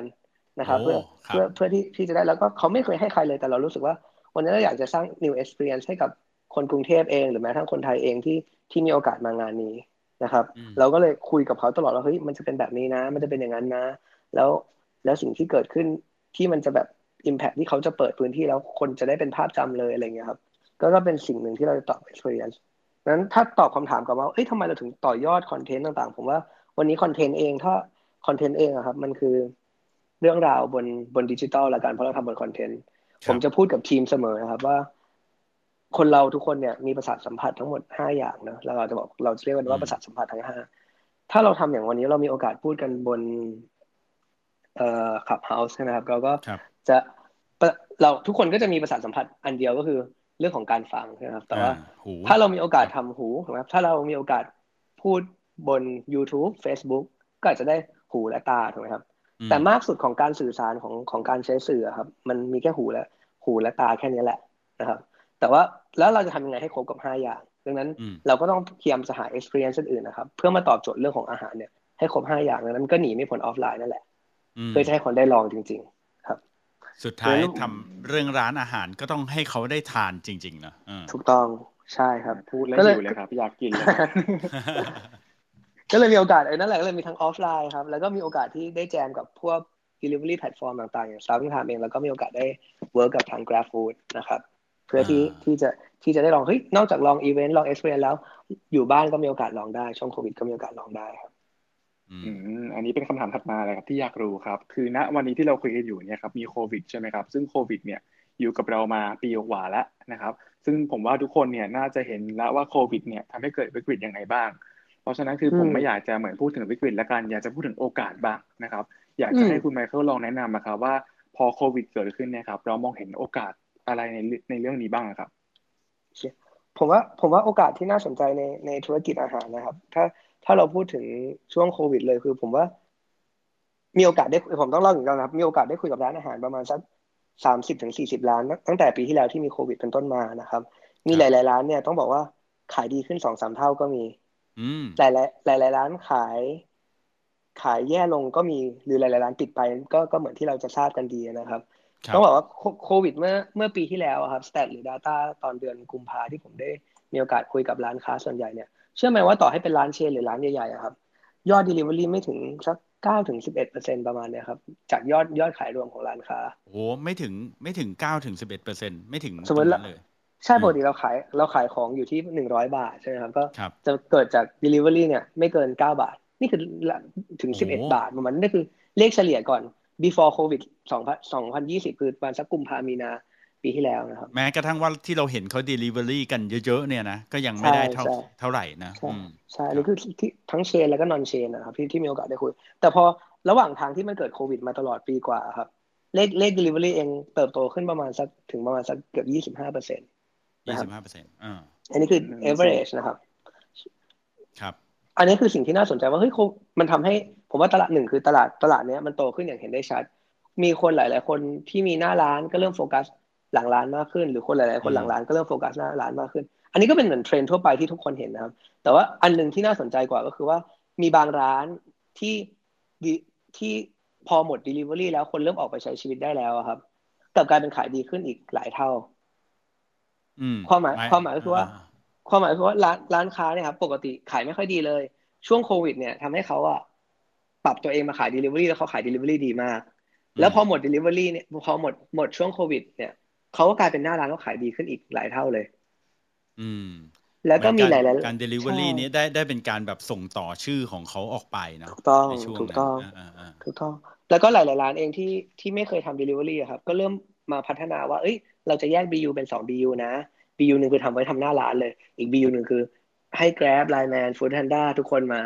นะครับ เพื่อเพื่อเพื่อที่ที่จะได้แล้วก็เขาไม่เคยให้ใครเลยแต่เรารู้สึกว่า วันนี้เราอยากจะสร้าง new experience ให้กับ คนกรุงเทพเองหรือแม้ทั้งคนไทยเองที่ที่มีโอกาสมางานนี้นะครับ เราก็เลยคุยกับเขาตลอดว่าเฮ้ยมันจะเป็นแบบนี้นะ มันจะเป็นอย่างนั้นนะ แล้วแล้วสิ่งที่เกิดขึ้นที่มันจะแบบ impact ที่เขาจะเปิดพื้นที่แล้วคนจะได้เป็นภาพจำเลยอะไรเงี้ยครับก็ก็เป็นสิ่งหนึ่งที่เราจะตอบ experience นั้นถ้าตอบคำถามกับว่าเอ้ยทำไมเราถึงต่อยอดคอนเทนต์ต่างๆ ผมว่าวันนี้คอนเทนต์เองถ้าคอนเทนต์เองอะครับมันคือเรื่องราวบนบนดิจิตอลละกันเพราะเราทำบนคอนเทนต์ผมจะพูดกับทีมเสมอนะครับว่า คนเราทุกคนเนี่ยมีประสาทสัมผัสทั้งหมดห้าอย่างนะแล้วเราจะบอกเราจะเรียกว่าประสาทสัมผัสทั้งห้าถ้าเราทำอย่างวันนี้เรามีโอกาสพูดกันบนเอ่อขับเฮาส์ใช่ไหมครับเราก็จะเราทุกคนก็จะมีประสาทสัมผัสอันเดียวก็คือเรื่องของการฟังนะครับ แต่ว่าถ้าเรามีโอกาสทำหูนะครับ ถ้าเรามีโอกาสพูดบน YouTube Facebook ก็อาจจะได้หูและตาถูกไหมครับ แต่มากสุดของการสื่อสารของของการใช้สื่อครับ มันมีแค่หูและหูและตาแค่นี้แหละนะครับ แต่ว่าแล้วเราจะทำยังไงให้ครบกับห้าอย่าง ดังนั้นเราก็ต้องพยายามจะหา experience อื่นนะครับ เพื่อมาตอบโจทย์เรื่องของอาหารเนี่ยให้ครบห้าอย่างดังนั้นก็หนีไม่พ้นออฟไลน์นั่นแหละ เพื่อให้คนได้ลองจริง ๆ ครับ สุดท้ายทำเรื่องร้านอาหารก็ต้องให้เขาได้ทานจริงๆเนาะถูกต้องใช่ครับพูดแล้วหิวเลยครับ อยากกินเลยก็เลยมีโอกาสเออนั่นแหละก็เลยมีทั้งออฟไลน์ครับ แล้วก็มีโอกาสที่ได้แจมกับพวก delivery platform ต่างๆ อย่าง Starving Time เอง แล้วก็มีโอกาสได้ work กับทาง Grab Food นะครับเพื่อที่ที่จะที่จะได้ลองเฮ้ยนอกจากลองอีเวนต์ลองเอ็กซ์เพรียนแล้วอยู่บ้านก็มีโอกาสลองได้ ช่วงโควิดก็มีโอกาสลองได้ครับอืมอันนี้เป็นคำถามถัดมาเลยครับที่อยากรู้ครับ คือณวันนี้ที่เราคุยกันอยู่เนี่ยครับมีโควิดใช่ไหมครับ ซึ่งโควิดเนี่ยอยู่กับเรามาปีกว่าแล้วนะครับ ซึ่งผมว่าทุกคนเนี่ยน่าจะเห็นแล้วว่าโควิดเนี่ยทำให้เกิดวิกฤตยังไงบ้าง เพราะฉะนั้นคือผมไม่อยากจะเหมือนพูดถึงวิกฤตละกัน อยากจะพูดถึงโอกาสบ้างนะครับ อยากจะให้คุณไมเคิลลองแนะนำนะครับว่าพอโควิดเกิดขึ้นเนี่ยครับเรามองเห็นโอกาส อะไรในในเรื่องนี้บ้างครับ ผมว่าผมว่าโอกาสที่น่าสนใจในในธุรกิจอาหารนะครับ ถ้าถ้าเราพูดถึงช่วงโควิด เลยคือ ผมว่า มีโอกาสได้ผมต้องเล่าอย่างนี้นะครับ มีโอกาสได้คุยกับร้านอาหารประมาณสักสามสิบถึงสี่สิบล้าน ตั้งแต่ปีที่แล้วที่มีโควิดเป็นต้นมานะครับ มีหลาย ๆ ร้านเนี่ยต้องบอกว่าขายดีขึ้นสองสามเท่าก็มีหลายหลายหลายร้านขาย ขายแย่ลงก็มีหรือหลาย ๆ ร้านปิดไปก็ก็เหมือนที่เราจะทราบกันดีนะครับ ต้องบอกว่าโควิดเมื่อเมื่อปีที่แล้วครับสแตทหรือ Data ตอนเดือนกุมภาที่ผมได้มีโอกาสคุยกับร้านค้าส่วนใหญ่เนี่ยเชื่อไหมว่าต่อให้เป็นร้านเชนหรือร้านใหญ่ๆครับ ยอด Delivery ไม่ถึงสักเก้าถึงสิบเอ็ดเปอร์เซ็นประมาณเนี้ยครับจากยอดยอดขายรวมของร้านค้าโอ้ไม่ถึงไม่ถึงเก้าถึงสิบเอ็ดเปอร์เซ็นไม่ถึงสมมติเลยใช่ปกติเราขายเราขายของอยู่ที่หนึ่งร้อยบาทใช่ไหมครับก็จะเกิดจาก Delivery เนี่ยไม่เกินเก้าบาท นี่คือถึงสิบเอ็ดบาทประมาณนี่คือเลขเฉลี่ยก่อน before covid สองพันสองพันยี่สิบคือประมาณสักกุมภามีนาปีที่แล้วนะครับ แม้กระทั่งว่าที่เราเห็นเขา delivery กันเยอะๆเนี่ยนะ ก็ยังไม่ได้เท่าเท่าไหร่นะ ใช่หรือคือที่ทั้งเชนแล้วก็นอนเชนนะครับที่ที่มีโอกาสได้คุย แต่พอระหว่างทางที่มันเกิดโควิดมาตลอดปีกว่าครับ เลขเลข delivery เองเติบโตขึ้นประมาณสักถึงประมาณสักเกือบยี่สิบห้าเปอร์เซ็นต์ยี่สิบห้าเปอร์เซ็นต์อ่าอันนี้คือ average นะครับ ครับ อันนี้คือสิ่งที่น่าสนใจว่าเฮ้ยมันทำให้ ผมว่าตลาดหนึ่งคือตลาดตลาดเนี้ยมันโตขึ้นอย่างเห็นได้ชัด มีคนหลาย ๆ คนที่มีหน้าร้านก็เริ่มโฟกัสหลังร้านมากขึ้น หรือคนหลาย ๆ คนหลังร้านก็เริ่มโฟกัสหน้าร้านมากขึ้น อันนี้ก็เป็นเหมือนเทรนทั่วไปที่ทุกคนเห็นนะครับ แต่ว่าอันหนึ่งที่น่าสนใจกว่าก็คือว่ามีบางร้านที่ที่พอหมด Delivery แล้วคนเริ่มออกไปใช้ชีวิตได้แล้วครับกลับกลายเป็นขายดีขึ้นอีกหลายเท่าความหมายความหมายก็คือว่า ความหมายคือว่าร้านร้านค้าเนี่ยครับปกติขายไม่ค่อยดีเลย ช่วงโควิด เนี่ยทำให้เขาอะ ปรับตัวเองมาขาย Delivery แล้วเขาขาย Delivery ดีมาก แล้วพอหมด Delivery เนี่ยพอหมดหมดช่วงโควิด เนี่ยเขาก็กลายเป็นหน้าร้านเขาขายดีขึ้นอีกหลายเท่าเลย อืม แล้วก็มีหลายๆการ Delivery นี้ได้ได้เป็นการแบบส่งต่อชื่อของเขาออกไปนะถูกต้องถูกต้องถูกต้อง แล้วก็หลายๆร้านเองที่ที่ไม่เคยทำ Delivery ครับ ก็เริ่มมาพัฒนาว่า เอ้ย เราจะแยก BU เป็นสอง BU นะ BU หนึ่งคือทำไว้ทำหน้าร้านเลย อีก BU หนึ่งคือให้ Grab Line Man Food Panda ทุกคนมา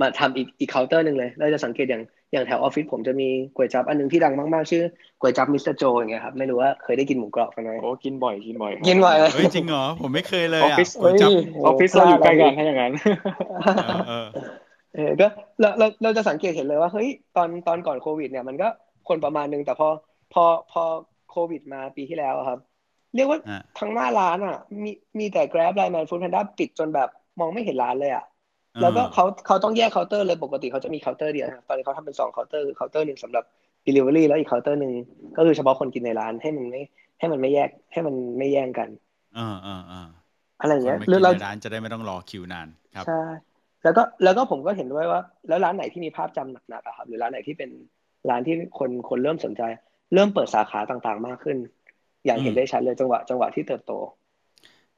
มาทำอีกอีกเคาน์เตอร์หนึ่งเลยเราจะสังเกตอย่างอย่างแถวออฟฟิศผมจะมีก๋วยจั๊บอันหนึงที่ดังมากๆ ชื่อก๋วยจั๊บมิสเตอร์โจอย่างเงี้ยครับไม่รู้ว่าเคยได้กินหมูกรอบกันไหมโอ้กินบ่อยกินบ่อยกินบ่อยเลยเฮ้ยจริงเหรอผมไม่เคยเลยออฟอะฟิศก๋วยจั๊บเฮ้ยออฟฟิศเราอยู่ใกล้กันถ้าอย่างนั้นเออเออเออก็เราเราเราจะสังเกตเห็นเลยว่าเฮ้ยตอนตอนก่อนโควิดเนี่ยมันก็คนประมาณนึงแต่พอพอพอโควิดมาปีที่แล้วอะครับ เรียกว่าฮะทั้งหน้าร้านอะ มีมีแต่ Grab Line Man Food Panda ปิดจนแบบมองไม่เห็นร้านเลยอะ แล้วก็เขาเขาต้องแยกเคาน์เตอร์เลยปกติเขาจะมีเคาน์เตอร์เดียวนะครับตอนนี้เขาทำเป็นสองเคาน์เตอร์คือเคาน์เตอร์หนึ่งสำหรับ delivery แล้วอีกเคาน์เตอร์หนึ่งก็คือเฉพาะคนกินในร้านให้มันไม่ให้มันไม่แยกให้มันไม่แย่งกันเออเออเอออะไรอย่างคเงี้นยไม่หรืกิอนเราในร้านจะได้ไม่ต้องรอคิวนานครับใช่แล้วก็แล้วก็ผมก็เห็นด้วยว่า แล้วร้านไหนที่มีภาพจำหนักๆอะครับหรือร้านไหนที่เป็นร้านที่คนคนเริ่มสนใจ เริ่มเปิดสาขาต่างๆมากขึ้น อย่างเห็นอืมได้ชัดเลยจังหวะจังหวะที่เติบโต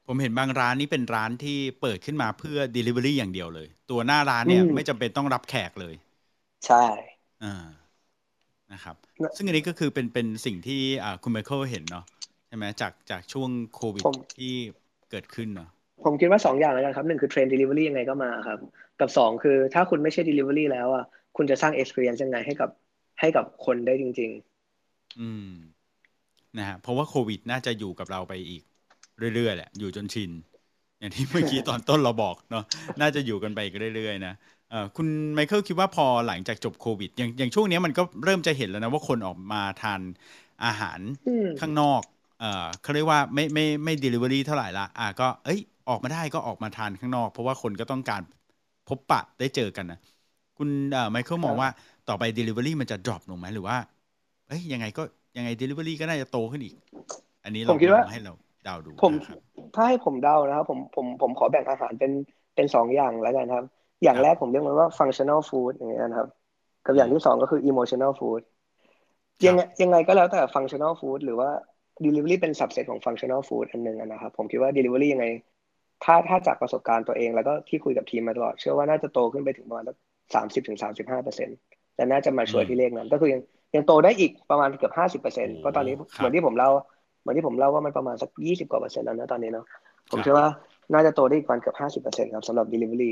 ผมเห็นบางร้านนี่เป็นร้านที่เปิดขึ้นมาเพื่อ Delivery อย่างเดียวเลย ตัวหน้าร้านเนี่ยอืม ไม่จำเป็นต้องรับแขกเลย ใช่ อ่านะครับ นะ ซึ่งอันนี้ก็คือเป็นเป็นสิ่งที่อ่าคุณไมเคิลเห็นเนาะใช่ไหมจากจากช่วงโควิดผม ที่เกิดขึ้นเนาะผมคิดว่าสองอย่างแล้วกันครับหนึ่งคือเทรนด์ delivery ยังไงก็มาครับ กับสองคือถ้าคุณไม่ใช่ delivery แล้วอะคุณจะสร้าง experience ยังไงให้กับให้กับคนได้จริง อืมนะฮะเพราะว่าโควิดน่าจะอยู่กับเราไปอีก เรื่อยๆแหละอยู่จนชิน อย่างที่เมื่อกี้ตอนต้นเราบอกเนาะน่าจะอยู่กันไปอีกเรื่อยๆนะเอ่อคุณไมเคิลคิดว่าพอหลังจากจบโควิด อย่างอย่างช่วงเนี้ยมันก็เริ่มจะเห็นแล้วนะว่าคนออกมาทานอาหารๆอืมข้างนอกเอ่อเขาเรียกว่าไม่ไม่ไม่ delivery เท่าไหร่ละอะก็เอ้ยออกมาได้ก็ออกมาทานข้างนอก เพราะว่าคนก็ต้องการพบปะได้เจอกันนะคุณเอ่อไมเคิลมองว่าต่อไป delivery มันจะ drop ลงไหมหรือว่าเอ้ยยังไงก็ยังไง delivery ก็น่าจะโตขึ้นอีก อันนี้เราผมคิดว่าลองให้เรา เดาดูผมนะครับถ้าให้ผมเดานะครับผมผมผมขอแบ่งอาหารเป็นเป็นสองอย่างแล้วกันครับ อย่างครับแรกผมเรียกมันว่า functional food อย่างเงี้ยนะครับ กับอย่างที่สองก็คือ emotional food ยังไงยังไงก็แล้วแต่ functional food หรือว่า delivery เป็น subset ของ functional food อันหนึ่งอะนะครับ ผมคิดว่า delivery ยังไง ถ้าถ้าจากประสบการณ์ตัวเอง แล้วก็ที่คุยกับทีมมาตลอด เชื่อว่าน่าจะโตขึ้นไปถึงประมาณสามสิบถึงสามสิบห้าเปอร์เซ็นต์แต่น่าจะมาช่วยที่เลขนั้น ก็คือยังยังโตได้อีกประมาณเกือบห้าสิบเปอร์เซ็นต์โอ้เพราะตอนนี้ครับเหมือนที่ผมเล่า เหมือนที่ผมเล่าว่ามันประมาณสักยี่สิบกว่าเปอร์เซ็นต์แล้วนะตอนนี้เนาะผมครับเชื่อว่าน่าจะโตได้อีกประมาณเกือบห้าสิบเปอร์เซ็นต์ครับสำหรับ delivery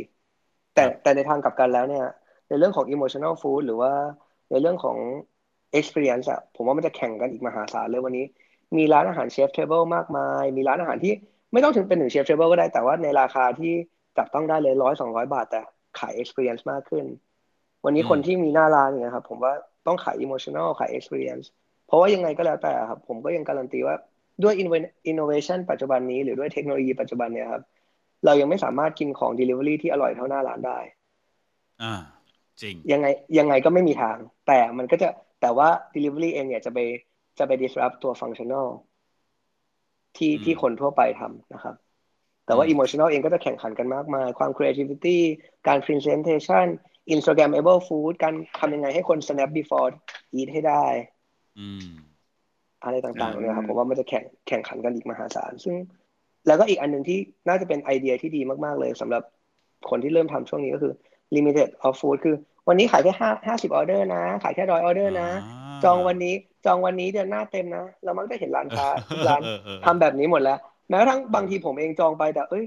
แต่ครับแต่ในทางกลับกันแล้วเนี่ย ในเรื่องของ emotional food หรือว่าในเรื่องของ experience อะผมว่ามันจะแข่งกันอีกมหาศาลเลยวันนี้ มีร้านอาหาร chef's table มากมาย มีร้านอาหารที่ไม่ต้องถึงเป็นหนึ่ง chef's table ก็ได้แต่ว่าในราคาที่จับต้องได้เลยร้อยสองร้อยบาท แต่ขาย experience มากขึ้น วันนี้อืมคนที่มีหน้าร้านเนี่ยครับผมว่าต้องขาย emotional ขาย experience เพราะว่ายังไงก็แล้วแต่ครับผมก็ยังการันตีว่าด้วย inno- innovation ปัจจุบันนี้หรือด้วยเทคโนโลยีปัจจุบันเนี่ยครับ เรายังไม่สามารถกินของ delivery ที่อร่อยเท่าหน้าร้านได้ อ่า จริง ยังไงยังไงก็ไม่มีทาง แต่มันก็จะแต่ว่า delivery เองเนี่ยจะไปจะไป disrupt ตัว functional ที่อืมที่คนทั่วไปทำนะครับ แต่ว่าอืม emotional เองก็จะแข่งขันกันมากมาย ความ creativity การ presentation Instagramable food การทำยังไงให้คน snap before eat ให้ได้ อืมอะไรต่างๆอืมเนี่ยครับผมว่ามันจะแข่งแข่งขันกันอีกมหาศาลซึ่ง แล้วก็อีกอันหนึ่งที่น่าจะเป็นไอเดียที่ดีมากๆเลยสำหรับคนที่เริ่มทำช่วงนี้ก็คือ limited of food คือ วันนี้ขายแค่ห้าห้าสิบออเดอร์นะ ขายแค่ร้อยออเดอร์นะ จองวันนี้จองวันนี้เดือนหน้าเต็มนะ เรามักจะเห็นร้านค้าทุกร้านเออเออทำแบบนี้หมดแล้วแม้กระทั่งบางทีผมเองจองไปแต่เอ้ย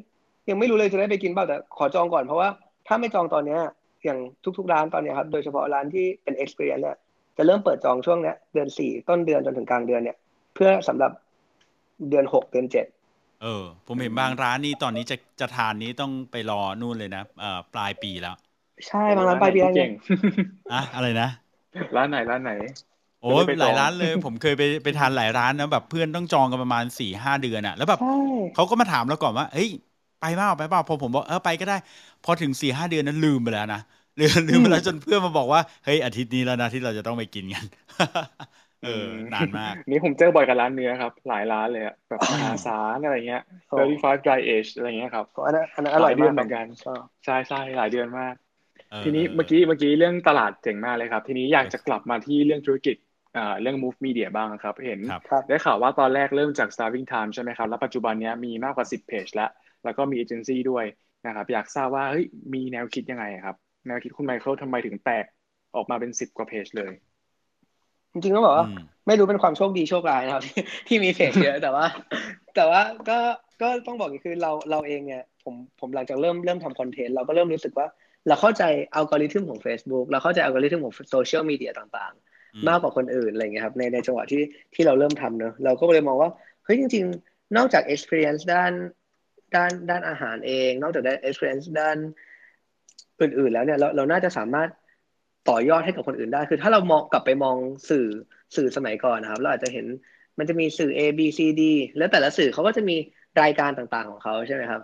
ยังไม่รู้เลยจะได้ไปกินเปล่าแต่ขอจองก่อนเพราะว่าถ้าไม่จองตอนเนี้ยอย่างทุกๆร้านตอนเนี้ยครับ โดยเฉพาะร้านที่เป็น experience เนี่ย จะเริ่มเปิดจองช่วงเนี้ยเดือนสี่ต้นเดือนจนถึงกลางเดือนเนี่ย เพื่อสำหรับเดือนหกเดือนเจ็ดเออ ผมเห็นบางร้านนี่ตอนนี้จะจะทานนี้ต้องไปรอนู่นเลยนะเอ่อปลายปีแล้ว ใช่บางร้านไปเดือนเก่เนี่งยอะอะไรนะร้านไหนร้านไหน โอ้ยจะได้ไปจองหลายร้านเลยผมเคยไปไปทานหลายร้านนะแบบเพื่อนต้องจองกันประมาณสี่ห้าเดือนอะแล้วแบบใช่เขาก็มาถามเราก่อนว่าเฮ้ยไปเปล่าไปเปล่าพอผมบอกเออไปก็ได้ พอถึงสี่ห้าเดือนนั้นลืมไปแล้วนะ ลืมลืมไปแล้วจนเพื่อนมาบอกว่าเฮ้ยอาทิตย์นี้แล้วนะที่เราจะต้องไปกินกันเออนานมาก นี่ผมเจอบ่อยกับร้านเนื้อครับ หลายร้านเลยอะแบบมหาศาลอะไรเงี้ยโอ้35 dry age อะไรเงี้ยครับอันนั้นอันนั้นอร่อยหลายเดืมาอกนเหมือนกันชอบใช่ใช่หลายเดือนมากเออทีนี้เมื่อกี้เมื่อกี้เรื่องตลาดเจ๋งมากเลยครับ ทีนี้อยากจะกลับมาที่เรื่องธุรกิจอ่าเรื่อง move media บ้างครับ เห็นครับครับได้ข่าวว่าตอนแรกเริ่มจาก starving time ใช่ไหมครับ แล้วปัจจุบันเนี้ยมีมากกว่า 10 เพจแล้ว แล้วก็มีเอเจนซี่ด้วยนะครับ อยากทราบว่าเฮ้ยมีแนวคิดยังไงครับ แนวคิดคุณไมเคิลทำไมถึงแตกออกมาเป็น10กว่าเพจเลย จริงๆต้องบอกว่าอืมไม่รู้เป็นความโชคดีโชคร้ายนะครับที่ที่มีเพจเยอะแต่ว่า แต่ว่าก็ก็ต้องบอกอย่างนี้คือเราเราเองเนี่ยผมผมหลังจากเริ่มเริ่มทำคอนเทนต์เราก็เริ่มรู้สึกว่า เราเข้าใจอัลกอริทึมของ Facebook เราเข้าใจอัลกอริทึมของโซเชียลมีเดียต่างๆ มากกว่าคนอื่นอะไรเงี้ยครับในในจังหวะที่ที่เราเริ่มทำเนอะเราก็เลยมองว่าเฮ้ยจริง ๆ นอกจาก experience ด้านด้านด้านอาหารเอง นอกจากได้ experience ด้าน อื่นๆแล้วเนี่ยเราเราน่าจะสามารถต่อยอดให้กับคนอื่นได้ คือถ้าเรามองกลับไปมองสื่อสื่อสมัยก่อนนะครับ เราอาจจะเห็นมันจะมีสื่อ A B C D แล้วแต่ละสื่อเขาก็จะมีรายการต่างๆของเขาใช่ไหมครับ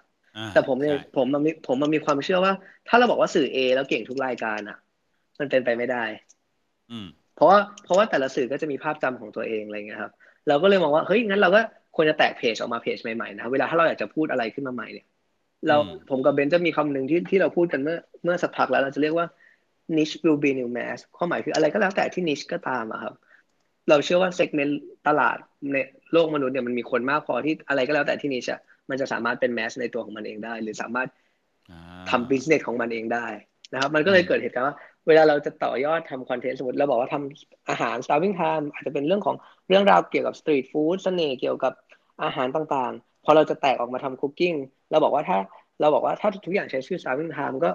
แต่ผมเนี่ยผมมันมีผมมันมีความเชื่อว่า ถ้าเราบอกว่าสื่อ A แล้วเก่งทุกรายการอะ มันเป็นไปไม่ได้ อืมเพราะว่าเพราะว่าแต่ละสื่อก็จะมีภาพจำของตัวเองอะไรเงี้ยครับ เราก็เลยมองว่าเฮ้ยงั้นเราก็ควรจะแตกเพจออกมาเพจใหม่ๆนะเวลาถ้าเราอยากจะพูดอะไรขึ้นมาใหม่เนี่ยเราผมกับเบนจะมีคำหนึ่งที่ที่เราพูดกันเมื่อ เมื่อสักพักแล้วเราจะเรียกว่า niche will be new mass ความหมายคืออะไรก็แล้วแต่ที่ niche ก็ตามอะครับ เราเชื่อว่า segment ตลาดในโลกมนุษย์เนี่ยมันมีคนมากพอที่อะไรก็แล้วแต่ที่ niche อะมันจะสามารถเป็น mass ในตัวของมันเองได้ หรือสามารถทำ business ของมันเองได้นะครับ มันก็เลยเกิดเหตุการณ์ว่าเวลาเราจะต่อยอดทำคอนเทนต์สมมติเราบอกว่าทำอาหาร starving time อาจจะเป็นเรื่องของเรื่องราวเกี่ยวกับ street food เสน่ห์เกี่ยวกับอาหารต่างๆ พอเราจะแตกออกมาทำคุกกิ้งเราบอกว่าถ้าเราบอกว่าถ้าทุกอย่างใช้ชื่อ starving time ก็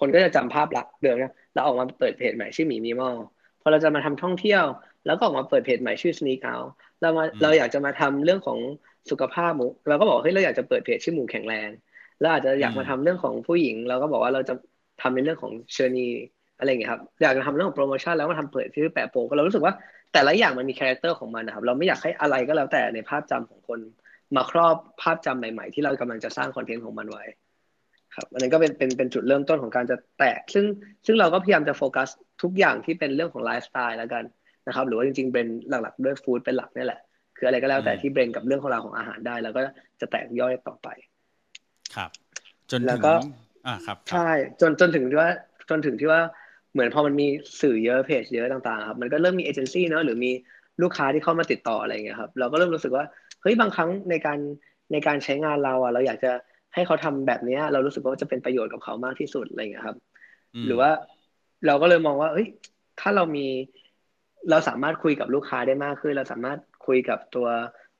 คนก็จะจำภาพลักษณ์เดิมนะเราออกมาเปิดเพจใหม่ชื่อหมีมีมอลพอเราจะมาทำท่องเที่ยว แล้วก็ออกมาเปิดเพจใหม่ชื่อ sneak out เรามาเราอยากจะมาทำเรื่องของสุขภาพหมูเราก็บอกเฮ้ยเราอยากจะเปิดเพจชื่อหมูแข็งแรงแล้วอาจจะอยากมาทำเรื่องของผู้หญิง เราก็บอกว่าเราจะทำในเรื่องของ journey อะไรอย่างเงี้ยครับอยากจะทำเรื่องของโปรโมชั่นแล้วมาทำเพจชื่อแปะโปรก็เรารู้สึกว่าแต่ละอย่างมันมี character ของมันนะครับเราไม่อยากให้อะไรก็แล้วแต่ในภาพจำของคนมาครอบภาพจำใหม่ ๆ ที่เรากำลังจะสร้างคอนเทนต์ของมันไว้ ครับอันนั้นก็เป็นเป็นเป็นจุดเริ่มต้นของการจะแตก ซึ่งซึ่งเราก็พยายามจะโฟกัสทุกอย่างที่เป็นเรื่องของไลฟ์สไตล์แล้วกันนะครับหรือว่าจริงๆเป็นหลักๆด้วย food เป็นหลักนี่แหละ คืออะไรก็แล้วแต่ที่ blend กับเรื่องของเราของอาหารได้ แล้วก็จะแตกย่อยต่อไป ครับ จนแล้วก็อ่าครับใช่จนจนถึงที่ว่าจนถึงที่ว่าเหมือนพอมันมีสื่อเยอะเพจเยอะต่างๆครับมันก็เริ่มมีเอเจนซี่เนาะหรือมีลูกค้าที่เข้ามาติดต่ออะไรเงี้ยครับเราก็เริ่มรู้สึกว่าเฮ้ยบางครั้งในการในการใช้งานเราอะเราอยากจะ ให้เขาทำแบบนี้เรารู้สึกว่าจะเป็นประโยชน์กับเขามากที่สุดอะไรเงี้ยครับ หรือว่าเราก็เลยมองว่าเฮ้ย ถ้าเรามี เราสามารถคุยกับลูกค้าได้มากขึ้น เราสามารถคุยกับตัว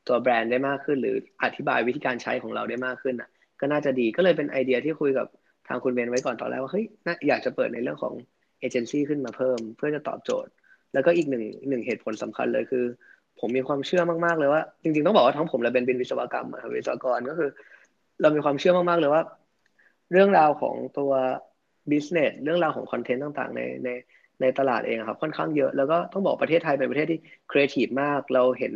ตัวแบรนด์ได้มากขึ้น หรืออธิบายวิธีการใช้ของเราได้มากขึ้นอะ ก็น่าจะดีก็เลยเป็นไอเดียที่คุยกับทางคุณเบนไว้ก่อนตอนแรกว่าเฮ้ยอยากจะเปิดในเรื่องของเอเจนซี่ขึ้นมาเพิ่ม เพื่อจะตอบโจทย์ แล้วก็อีกหนึ่งหนึ่งเหตุผลสำคัญเลยคือ ผมมีความเชื่อมากๆเลยว่า จริงๆต้องบอกว่าทั้งผมและเบนเป็นวิศวกรรมอะวิศวกรก็คือ เรามีความเชื่อมากๆเลยว่า เรื่องราวของตัว business เรื่องราวของคอนเทนต์ต่างๆ ในในในตลาดเองครับค่อนข้างเยอะ แล้วก็ต้องบอกประเทศไทยเป็นประเทศที่ครีเอทีฟมาก เราเห็น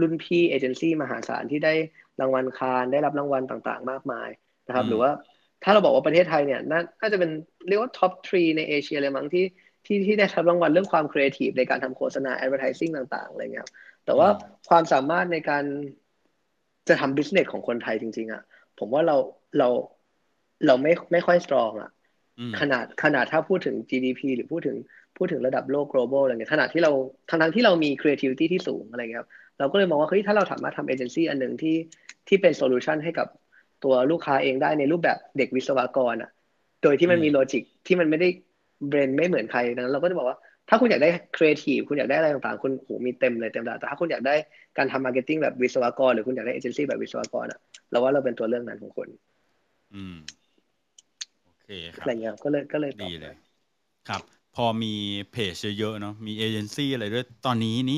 รุ่นพี่เอเจนซี่มหาศาลที่ได้รางวัลคานส์ได้รับรางวัลต่างๆ มากมายนะครับ หรือว่าถ้าเราบอกว่าประเทศไทยเนี่ยน่าจะเป็นเรียกว่า top three ในเอเชียเลยมั้งที่ที่ที่ได้รับรางวัลเรื่องความครีเอทีฟในการทำโฆษณา advertising ต่างๆอะไรเงี้ยแต่ว่าความสามารถในการจะทำ business ของคนไทยจริงๆอะ ผมว่าเราเราเราไม่ไม่ค่อย strong อะขนาดขนาดถ้าพูดถึง GDP หรือพูดถึงพูดถึงระดับโลก global อะไรเงี้ยขนาดที่เราทั้งทั้งที่เรามี creativity ที่สูงอะไรเงี้ยเราก็เลยมองว่าเฮ้ยถ้าเราสามารถทำเอเจนซี่อันหนึ่งที่ที่เป็นโซลูชันให้กับตัวลูกค้าเองได้ในรูปแบบเด็กวิศวกรอะ โดยที่มันมี logic ที่มันไม่ได้ blend ไม่เหมือนใครดังนั้นเราก็จะบอกว่า ถ้าคุณอยากได้ครีเอทีฟคุณอยากได้อะไรต่างๆคุณโหมีเต็มเลยเต็มดาแต่ถ้าคุณอยากได้การทำมาร์เก็ตติ้งแบบวิศวกร หรือคุณอยากได้เอเจนซี่แบบวิศวกรอะเราว่าเราเป็นตัวเลือกนั้นของคุณอืมโอเคครับอะไรเงี้ยก็เลยก็เลยดีเลย ครับ พอมีเพจเยอะๆเนาะมีเอเจนซี่อะไรด้วยตอนนี้นี่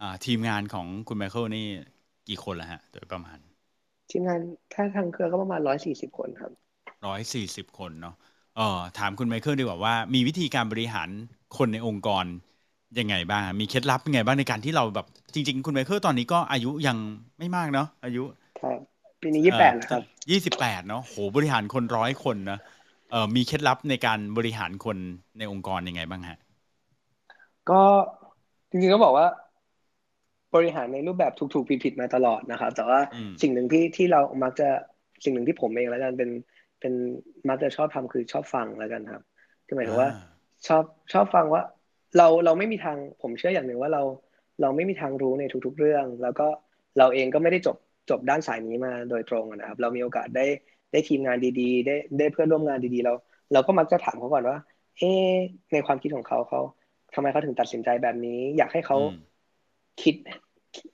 อ่า ทีมงานของคุณไมเคิลนี่กี่คนแล้วฮะโดยประมาณ ทีมงานถ้าทางเครือก็ประมาณร้อยสี่สิบคนครับร้อยสี่สิบคนเนาะเออถามคุณไมเคิลดีกว่าว่ามีวิธีการบริหาร คนในองค์กรยังไงบ้าง มีเคล็ดลับยังไงบ้างในการที่เราแบบ จริง ๆ คุณไมเคิลตอนนี้ก็อายุยังไม่มากเนาะอายุครับปีนี้ยี่แปดนะครับยี่สิบแปดเนาะโหบริหารคนร้อยคนนะเออมีเคล็ดลับในการบริหารคนในองค์กรยังไงบ้างฮะก็จริงๆก็บอกว่า บริหารในรูปแบบถูกๆผิดๆมาตลอดนะครับ แต่ว่าสิ่งหนึ่งที่ที่เรามักจะสิ่งหนึ่งที่ผมเองแล้วกันเป็นเป็นมักจะชอบทำคือชอบฟังแล้วกันครับคือหมายถึงว่า ชอบชอบฟังว่า เราเราไม่มีทางผมเชื่ออย่างหนึ่งว่าเราเราไม่มีทางรู้ในทุก ๆ เรื่อง แล้วก็เราเองก็ไม่ได้จบจบด้านสายนี้มาโดยตรงนะครับ เรามีโอกาสได้ได้ทีมงานดีๆ ได้ได้เพื่อนร่วมงานดีๆ เรา เราก็มักจะถามเขาก่อนว่า เอ๊ในความคิดของเขาเขาทำไมเขาถึงตัดสินใจแบบนี้ อยากให้เขาคิด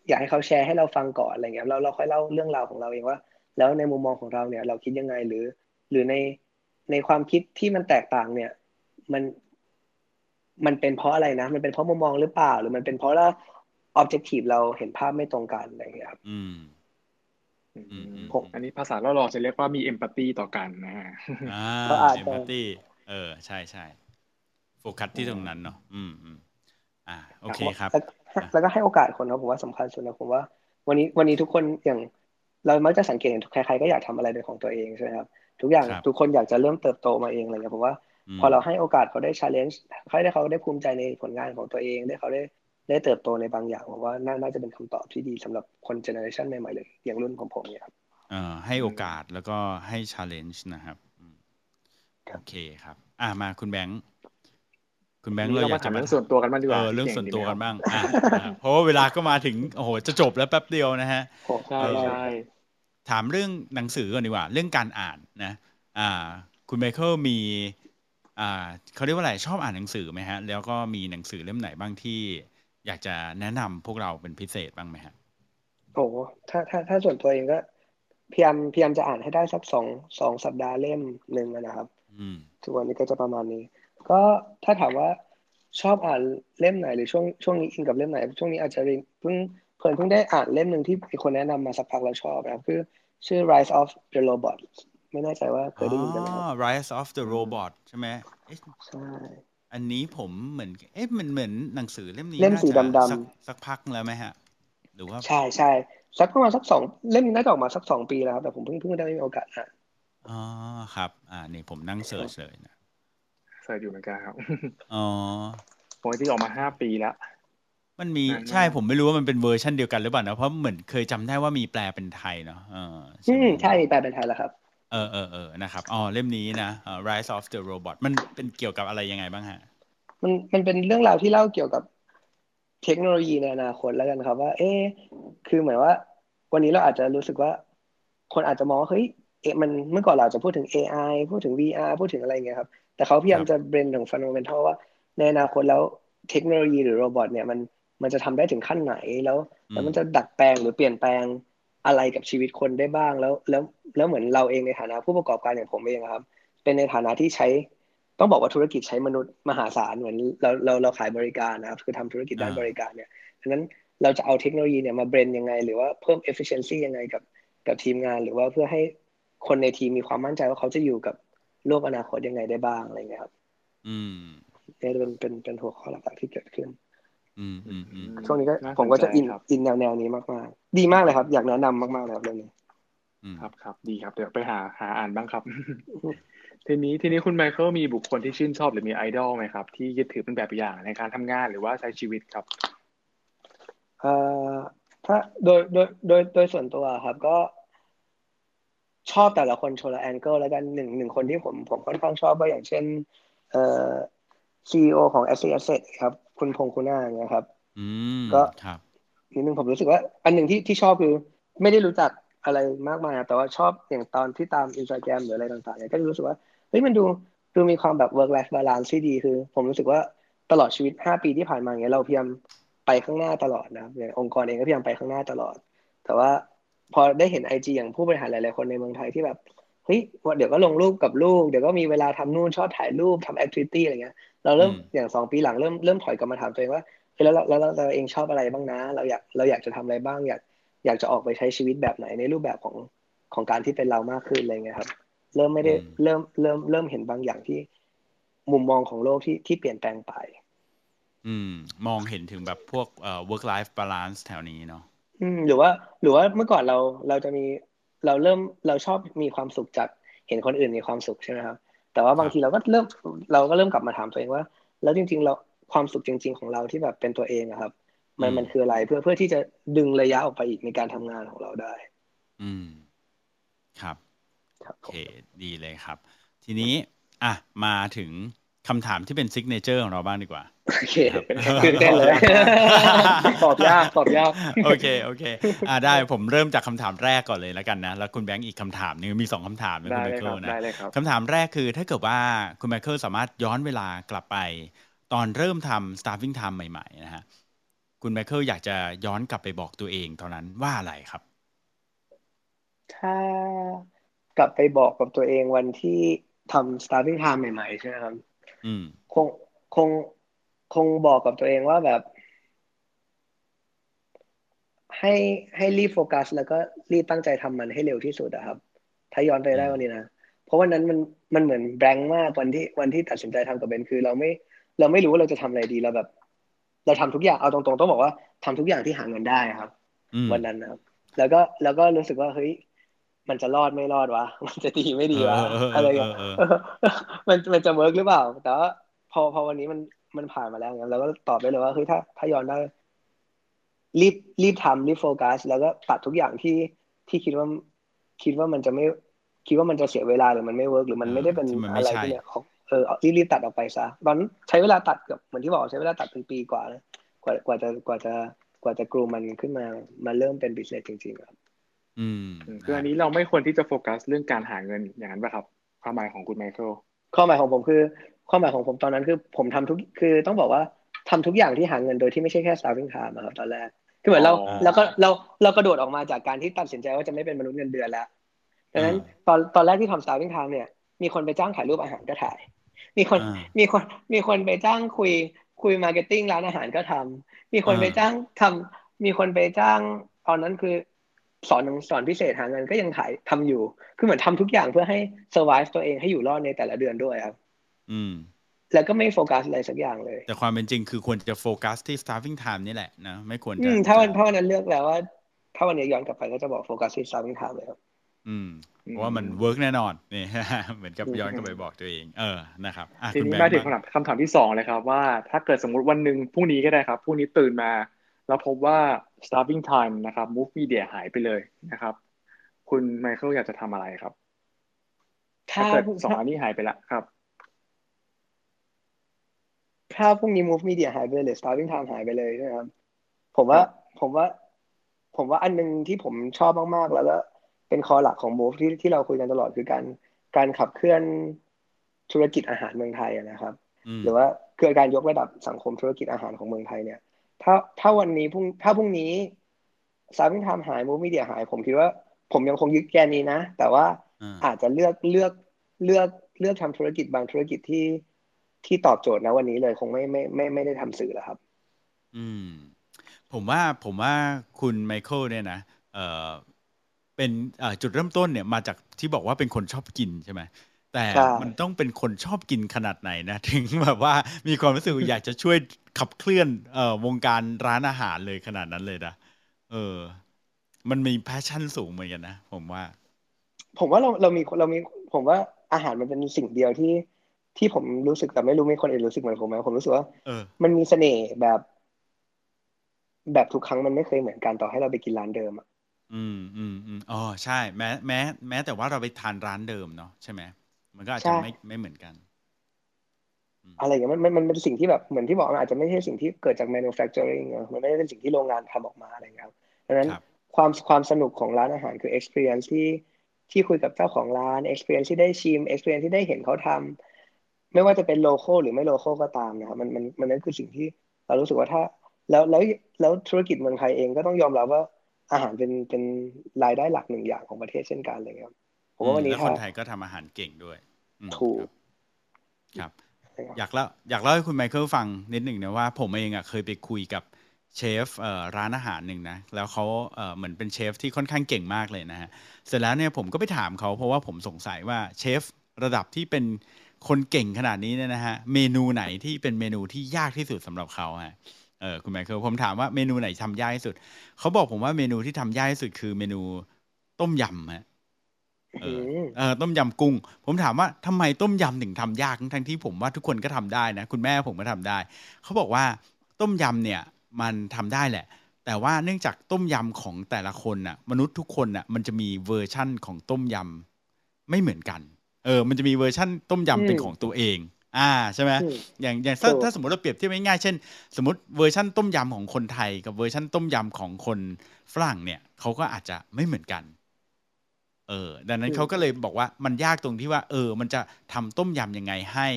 อยากให้เขาแชร์ให้เราฟังก่อนอะไรเงี้ยเราเราค่อยเล่าเรื่องราวของเราเองว่า แล้วในมุมมองของเราเนี่ย เราคิดยังไงหรือ หรือในในความคิดที่มันแตกต่างเนี่ย มัน มันเป็นเพราะอะไรนะ มันเป็นเพราะมุมมองหรือเปล่า หรือมันเป็นเพราะว่า objective เราเห็นภาพไม่ตรงกันอะไรอย่างเงี้ยครับอืมอืมอืมอืมผมอันนี้ภาษาเราหล่อๆจะเรียกว่ามีเอมพัตตีต่อกันนะฮะอ่าก็อาจเอจะมพัตตี้เออ ใช่ใช่โฟกัสที่ตรงนั้นเนาะอืมอืมอ่า โอเคครับ แล้วแล้วก็ให้โอกาสคนนะผมว่าสำคัญสุดนะผมว่า วันนี้วันนี้ทุกคนอย่างเรามักจะสังเกตเห็นใครๆก็อยากทำอะไรเป็นของตัวเองใช่ไหมครับ ทุกอย่างครับทุกคนอยากจะเริ่มเติบโตมาเองอะไรเงี้ยผมว่าม พอเราให้โอกาสเขาได้ challenge ให้ได้เขาได้ภูมิใจในผลงานของตัวเองได้เขาได้ได้เติบโตในบางอย่างผมว่าน่าน่าจะเป็นคำตอบที่ดีสำหรับคนเจเนอเรชันใหม่ๆเลย อย่างรุ่นของผมเนี่ยครับเอ่อให้โอกาสแล้วก็ให้ challenge นะครับอืมครับโอเคครับ อ่ามาคุณแบงค์คุณแบงค์วันนี้เราเราอยากมาจะถามเรื่องส่วนตัวกันบ้างดีกเอว่าอเรื่องก่ส่วนดีตัวไหมกันครับบ้างอะนะครับเพราะว่าเวลาก็มาถึงโอ้โหจะจบแล้วแป๊บเดียวนะฮะโอ้ใช่เออใช่ถามเรื่องหนังสือก่อนดีกว่า เรื่องการอ่านนะ อ่า คุณไมเคิลมีอ่า เขาเรียกว่าอะไรชอบอ่านหนังสือไหมฮะ แล้วก็มีหนังสือเล่มไหนบ้างที่ อยากจะแนะนำพวกเราเป็นพิเศษบ้างไหมฮะโหถ้าถ้าถ้าส่วนตัวเองก็พยายามพยายามจะอ่านให้ได้สักสองสองสัปดาห์เล่มหนึ่งอะนะครับอืมทุกวันนี้ก็จะประมาณนี้ ก็ถ้าถามว่าชอบอ่านเล่มไหนหรือช่วงช่วงนี้อินกับเล่มไหน ช่วงนี้อาจจะเพิ่งเพิ่งเพิ่งได้อ่านเล่มหนึ่งที่มีคนแนะนำมาสักพักแล้วชอบนะครับคือชื่อ Rise of the Robot ไม่แน่ใจว่าเคยได้ยินกันไหมครับอ๋อ Rise of the Robot ใช่ไหมเอ๊ะใช่อันนี้ผมเหมือน เอ๊ะมันเหมือนหนังสือเล่มนี้เล่มสีน่าจะดำๆสักสักพักแล้วไหมฮะ หรือว่า ใช่ใช่สักประมาณสักสองเล่มนี้น่าจะออกมาสักสองปีแล้วครับแต่ผมเพิ่งเพิ่งได้มีโอกาสอ่านอ๋อครับ อ่านี่ผมนั่ง search เลยนะ search อยู่เหมือนกันครับอ๋อโอ้ยที่ออกมาห้าปีแล้วมันมีนานมากใช่ผมไม่รู้ว่ามันเป็นเวอร์ชันเดียวกันหรือเปล่านะเพราะเหมือนเคยจำได้ว่ามีแปลเป็นไทยเนาะเอออืไหมใช่แปลเป็นไทยแล้วครับ เออเออเออนะครับอ๋อเล่มนี้นะเอ่อ Rise of the Robot มันเป็นเกี่ยวกับอะไรยังไงบ้างฮะมันมันเป็นเรื่องราวที่เล่าเกี่ยวกับเทคโนโลยีในอนาคตแล้วกันครับ ว่า เอ๊ะคือเหมือนว่า วันนี้เราอาจจะรู้สึกว่า คนอาจจะมองว่าเฮ้ยเอะมันเมื่อก่อนเราจะพูดถึง AI พูดถึง VR พูดถึงอะไรอย่างเงี้ยครับ แต่เขาพยายามครับจะเบรนถึงฟัน d a เมนทัลว่า ในอนาคตแล้วเทคโนโลยีหรือ robot เนี่ยมันมันจะทำได้ถึงขั้นไหนแล้ว แล้วมันจะดัดแปลงหรือเปลี่ยนแปลง อะไรกับชีวิตคนได้บ้างแล้วแล้วแล้วเหมือนเราเองในฐานะผู้ประกอบการอย่างผมเองอะครับ เป็นในฐานะที่ใช้ต้องบอกว่าธุรกิจใช้มนุษย์มหาศาลเหมือนเราเราเราขายบริการนะครับคือทำธุรกิจด้านอ่าบริการเนี่ยดังนั้นเราจะเอาเทคโนโลยีเนี่ยมา blend ยังไง หรือว่าเพิ่ม efficiency ยังไงกับกับทีมงาน หรือว่าเพื่อให้คนในทีมมีความมั่นใจว่าเขาจะอยู่กับโลกอนาคตยังไงได้บ้างอะไรเงี้ยครับ อืมนี่เป็นเป็นเป็นหัวข้อหลักๆที่เกิดขึ้นอืมอืมอืม ช่วงนี้ก็น่าสนใจผมก็จะอินครับอินแนวแนวนี้มากๆ ดีมากเลยครับ อยากแนะนำมากๆเลยครับเรื่องนี้อืมครับครับดีครับเดี๋ยวไปหาหาอ่านบ้างครับ ทีนี้ทีนี้คุณไมเคิลมีบุคคลที่ชื่นชอบหรือมีไอดอลไหมครับ ที่ยึดถือเป็นแบบอย่างในการทำงานหรือว่าใช้ชีวิตครับเอ่อถ้าโดยโดยโดยโดยส่วนตัวครับก็ชอบแต่ละคนโชละแองเกิลแล้วกันหนึ่งหนึ่งคนที่ผมผมค่อนข้างชอบก็อย่างเช่น เอ่อซีอของ s อ Asset ครับ คุณพงษ์คุณาอย่างเงี้ยครับอืมก็ครับนิดนึงผมรู้สึกว่า อันหนึ่งที่ที่ชอบคือ ไม่ได้รู้จักอะไรมากมายครับแต่ว่าชอบอย่างตอนที่ตามอินสตาแกรมหรืออะไรต่างๆเนี่ยก็รู้สึกว่าเฮ้ยมันดูดูมีความแบบ work life balance ที่ดีคือ ผมรู้สึกว่าตลอดชีวิต 5 ปีที่ผ่านมาเนี่ยเราพยายามไปข้างหน้าตลอดนะครับอย่างองค์กรเองก็พยายามไปข้างหน้าตลอด แต่ว่าพอได้เห็นไอจีอย่างผู้บริหารหลายๆคนในเมืองไทยที่แบบ เฮ้ยวันเดี๋ยวก็ลงรูปกับลูก เดี๋ยวก็มีเวลาทำนู่นชอบถ่ายรูปทำแอคทิวิตี้อะไรเงี้ย เราเริ่มอืมอย่างสองปีหลังเริ่มเริ่มถอยกลับมาถามตัวเองว่าเฮ้ยแล้วเราแล้วเราเราเองชอบอะไรบ้างนะ เราอยากเราอยากจะทำอะไรบ้าง อยากอยากจะออกไปใช้ชีวิตแบบไหนในรูปแบบของของการที่เป็นเรามากขึ้นอะไรเงี้ยครับ เริ่มไม่ได้อืมเริ่มเริ่มเริ่มเห็นบางอย่างที่ มุมมองของโลกที่ที่เปลี่ยนแปลงไป อืม มองเห็นถึงแบบพวกเอ่อ work life balance แถวนี้เนาะอืมหรือว่า หรือว่าเมื่อก่อนเราเราจะมี เราเริ่มเราชอบมีความสุขจากเห็นคนอื่นมีความสุขใช่ไหมครับ แต่ว่าบางทีเราก็เริ่มเราก็เริ่มกลับมาถามตัวเองว่า แล้วจริง ๆ เราความสุขจริง ๆ ของเราที่แบบเป็นตัวเองอะครับ มันอืมมันคืออะไรเพื่อเพื่อที่จะดึงระยะออกไปอีกในการทำงานของเราได้ อืมครับครับโอเคดีเลยครับ ทีนี้ อะมาถึง คำถามที่เป็น signature ของเราบ้างดีกว่า โอเคครับตื่นเต้นเลย ตอบยาก ตอบยาก โอเค โอเค อ่าได้ผมเริ่มจากคำถามแรกก่อนเลยแล้วกันนะ แล้วคุณแบงค์อีกคำถามหนึงมีสองคำถามนะได้คุณไมเลยเคิครัลบนะได้เลยครับคำถามแรกคือถ้าเกิดว่าคุณไมเคิลสามารถย้อนเวลากลับไป ตอนเริ่มทำ starving time ใหม่ ๆ นะฮะ คุณไมเคิลอยากจะย้อนกลับไปบอกตัวเองตอนนั้นว่าอะไรครับ ถ้ากลับไปบอกกับตัวเองวันที่ทำ starting time ใหม่ ๆ ใช่ไหมครับอืม คงคงคงบอกกับตัวเองว่าแบบ ให้ให้รีบโฟกัส แล้วก็รีบตั้งใจทำมันให้เร็วที่สุดอะครับ ถ้าย้อนไปได้วันนี้นะเพราะวันนั้นมันมันเหมือนแบงค์มากวันที่วันที่ตัดสินใจทำกับเบนคือ เราไม่เราไม่รู้ว่าเราจะทำอะไรดีเราแบบ เราทำทุกอย่างเอาตรงๆต้องบอกว่าทำทุกอย่างที่หาเงินได้ครับอืมวันนั้นนะครับ แล้วก็แล้วก็รู้สึกว่าเฮ้ย มันจะรอดไม่รอดวะ มันจะดีไม่ดีวะเออเออเอออะไรอย่างเงี้ยเออเออมันมันจะ work หรือเปล่า แต่ว่าพอพอวันนี้มันมันผ่านมาแล้วเนี่ยเราก็ตอบได้เลยว่าเฮ้ยถ้าถ้าย้อนได้ รีบรีบทำรีบโฟกัส แล้วก็ตัดทุกอย่างที่ที่คิดว่าคิดว่ามันจะไม่คิดว่ามันจะเสียเวลาหรือมันไม่ work หรือมันไม่ได้เป็นที่มันไม่อะไรใช่ที่เนี่ยเอาเออเอารีบรีบตัดออกไปซะตอนนั้นใช้เวลาตัดเกือบเหมือนที่บอกใช้เวลาตัดเป็นปีกว่านะกว่ากว่าจะกว่าจะกว่าจะกรูมันขึ้นมามาเริ่มเป็นบิสเนสจริงๆครับ อืมคืออันนี้เราไม่ควรที่จะโฟกัสเรื่องการหาเงินอย่างนั้นป่ะครับ ความหมายของคุณไมเคิลข้อหมายของผมคือข้อหมายของผมตอนนั้นคือผมทำทุกคือต้องบอกว่าทำทุกอย่างที่หาเงินโดยที่ไม่ใช่แค่ starving time อะครับตอนแรกคือเหมือนเราอ๋อแล้วก็เราเรากระโดดออกมาจากการที่ตัดสินใจว่าจะไม่เป็นมนุษย์เงินเดือนแล้วดังนั้นอ่าตอนตอนแรกที่ทำ starving time เนี่ยมีคนไปจ้างถ่ายรูปอาหารก็ถ่าย มีคนอ่ามีคนมีคนไปจ้างคุยคุยมาร์เก็ตติ้งร้านอาหารก็ทำมีคนอ่าไปจ้างทำมีคนไปจ้างตอนนั้นคือ สอนหนังสอนพิเศษหาเงินก็ยังถ่ายทำอยู่ คือเหมือนทำทุกอย่างเพื่อให้ survive ตัวเองให้อยู่รอดในแต่ละเดือนด้วยครับ อืม แล้วก็ไม่โฟกัสอะไรสักอย่างเลย แต่ความเป็นจริงคือควรจะโฟกัสที่ starving time นี่แหละนะ ไม่ควรอืจะมถ้าวันจะถ้าวันนั้นเลือกแล้วว่า ถ้าวันนี้ย้อนกลับไปก็จะบอกโฟกัสที่ starving time เลยครับ อืมเพราะว่ามัน work แน่นอนนี่เหมือนกับอืมย้อนกลับไปบอกตัวเอง เออนะครับอะทีคุณนี้แบงมาค์ถึงบ้างคำถามคำถามที่สองเลยครับ ว่าถ้าเกิดสมมติวันหนึ่งพรุ่งนี้ก็ได้ครับพรุ่งนี้ตื่นมาแล้วพบว่า starving time นะครับ move media หายไปเลยนะครับ คุณไมเคิลอยากจะทำอะไรครับ ถ้าถ้าเกิดสองอันนี้หายไปละครับ ถ้าพรุ่งนี้ move media หายไปเลยหรือ starting time หายไปเลยนะครับ ผมว่าผมว่า ผมว่าอันหนึงที่ผมชอบมากๆ แล้วก็เป็นคอหลักของ move ที่ที่เราคุยกันตลอดคือการการขับเคลื่อนธุรกิจอาหารเมืองไทยอะนะครับอืมหรือว่าคือการยกระดับสังคมธุรกิจอาหารของเมืองไทยเนี่ย ถ้าถ้าวันนี้พรุ่งถ้าพรุ่งนี้ซาวิงทามหายมูฟมีเดียหาย ผมคิดว่า ผมยังคงยึดแกนนี้นะ แต่ว่าอ่าอาจจะเลือกเลือกเลือกเลือกทำธุรกิจบางธุรกิจที่ที่ตอบโจทย์นะวันนี้เลยคงไม่ไม่ไม่ไม่ได้ทำสื่อแล้วครับ อืม ผมว่าผมว่าคุณไมเคิลเนี่ยนะเออเป็นเอ่อจุดเริ่มต้นเนี่ยมาจากที่บอกว่าเป็นคนชอบกินใช่ไหม แต่ใช่มันต้องเป็นคนชอบกินขนาดไหนนะ ถึงแบบว่ามีความรู้สึกว่าอยากจะช่วยขับเคลื่อนเอ่อวงการร้านอาหารเลยขนาดนั้นเลยนะเออ มันมี passion สูงเหมือนกันนะผมว่า ผมว่าเราเรามีเรามีผมว่าอาหารมันเป็นสิ่งเดียวที่ที่ผมรู้สึกแต่ไม่รู้มีคนอื่นรู้สึกเหมือนผมไหมผมรู้สึกว่าเออมันมีเสน่ห์แบบ แบบทุกครั้งมันไม่เคยเหมือนกันต่อให้เราไปกินร้านเดิมอะอืมอืมอืมอ๋อใช่ แม้แม้ แม้แต่ว่าเราไปทานร้านเดิมเนาะใช่ไหม มันก็อาจจะไม่ไม่เหมือนกัน อะไรอย่างเงี้ยมันมันมันเป็นสิ่งที่แบบเหมือนที่บอกมันอาจจะไม่ใช่สิ่งที่เกิดจาก manufacturing เนอะมันไม่ได้เป็นสิ่งที่โรงงานทำออกมาอะไรอย่างเงี้ยครับดังนั้นครับความความสนุกของร้านอาหารคือ experience ที่ที่คุยกับเจ้าของร้าน experience ที่ได้ชิม experience ที่ได้เห็นเขาทำไม่ว่าจะเป็น local หรือไม่ local ก็ตามนะครับ มันมันมันนั่นคือสิ่งที่เรารู้สึกว่าถ้า แล้วแล้วแล้วธุรกิจเมืองไทยเองก็ต้องยอมรับว่าอาหารเป็นเป็นรายได้หลักหนึ่งอย่างของประเทศเช่นกันเลยครับ ผมว่าวันนี้แล้วถ้าคนไทยก็ทำอาหารเก่งด้วยอืมถูกครับครับ อยากเล่าอยากเล่าให้คุณไมเคิลฟังนิดหนึ่งนะว่าผมเองอะเคยไปคุยกับเชฟเอ่อร้านอาหารหนึ่งนะแล้วเขาเอ่อเหมือนเป็นเชฟที่ค่อนข้างเก่งมากเลยนะฮะเสร็จแล้วเนี่ยผมก็ไปถามเขาเพราะว่าผมสงสัยว่าเชฟระดับที่เป็นคนเก่งขนาดนี้เนี่ยนะฮะเมนูไหนที่เป็นเมนูที่ยากที่สุดสำหรับเขาฮะเออคุณไมเคิลผมถามว่าเมนูไหนทำยากที่สุด เขาบอกผมว่าเมนูที่ทำยากที่สุดคือเมนูต้มยำฮะ เออมเออต้มยำกุ้ง ผมถามว่าทำไมต้มยำถึงทำยากทั้งๆที่ผมว่าทุกคนก็ทำได้นะ คุณแม่ผมก็ทำได้ เขาบอกว่าต้มยำเนี่ยมันทำได้แหละ แต่ว่าเนื่องจากต้มยำของแต่ละคนน่ะ มนุษย์ทุกคนน่ะ มันจะมีเวอร์ชั่นของต้มยำไม่เหมือนกัน เออ มันจะมีเวอร์ชั่นต้มยำเป็นของตัวเองอ่าใช่ไหมอืมอย่างอย่างถ้าถูกถ้าสมมติเราเปรียบเทียบง่ายๆเช่น สมมติเวอร์ชั่นต้มยำของคนไทย กับเวอร์ชั่นต้มยำของคนฝรั่งเนี่ยเขาก็อาจจะไม่เหมือนกัน เออดังนั้นเขาก็เลยบอกว่ามันยากตรงที่ว่า เออ มันจะทำต้มยำยังไงให้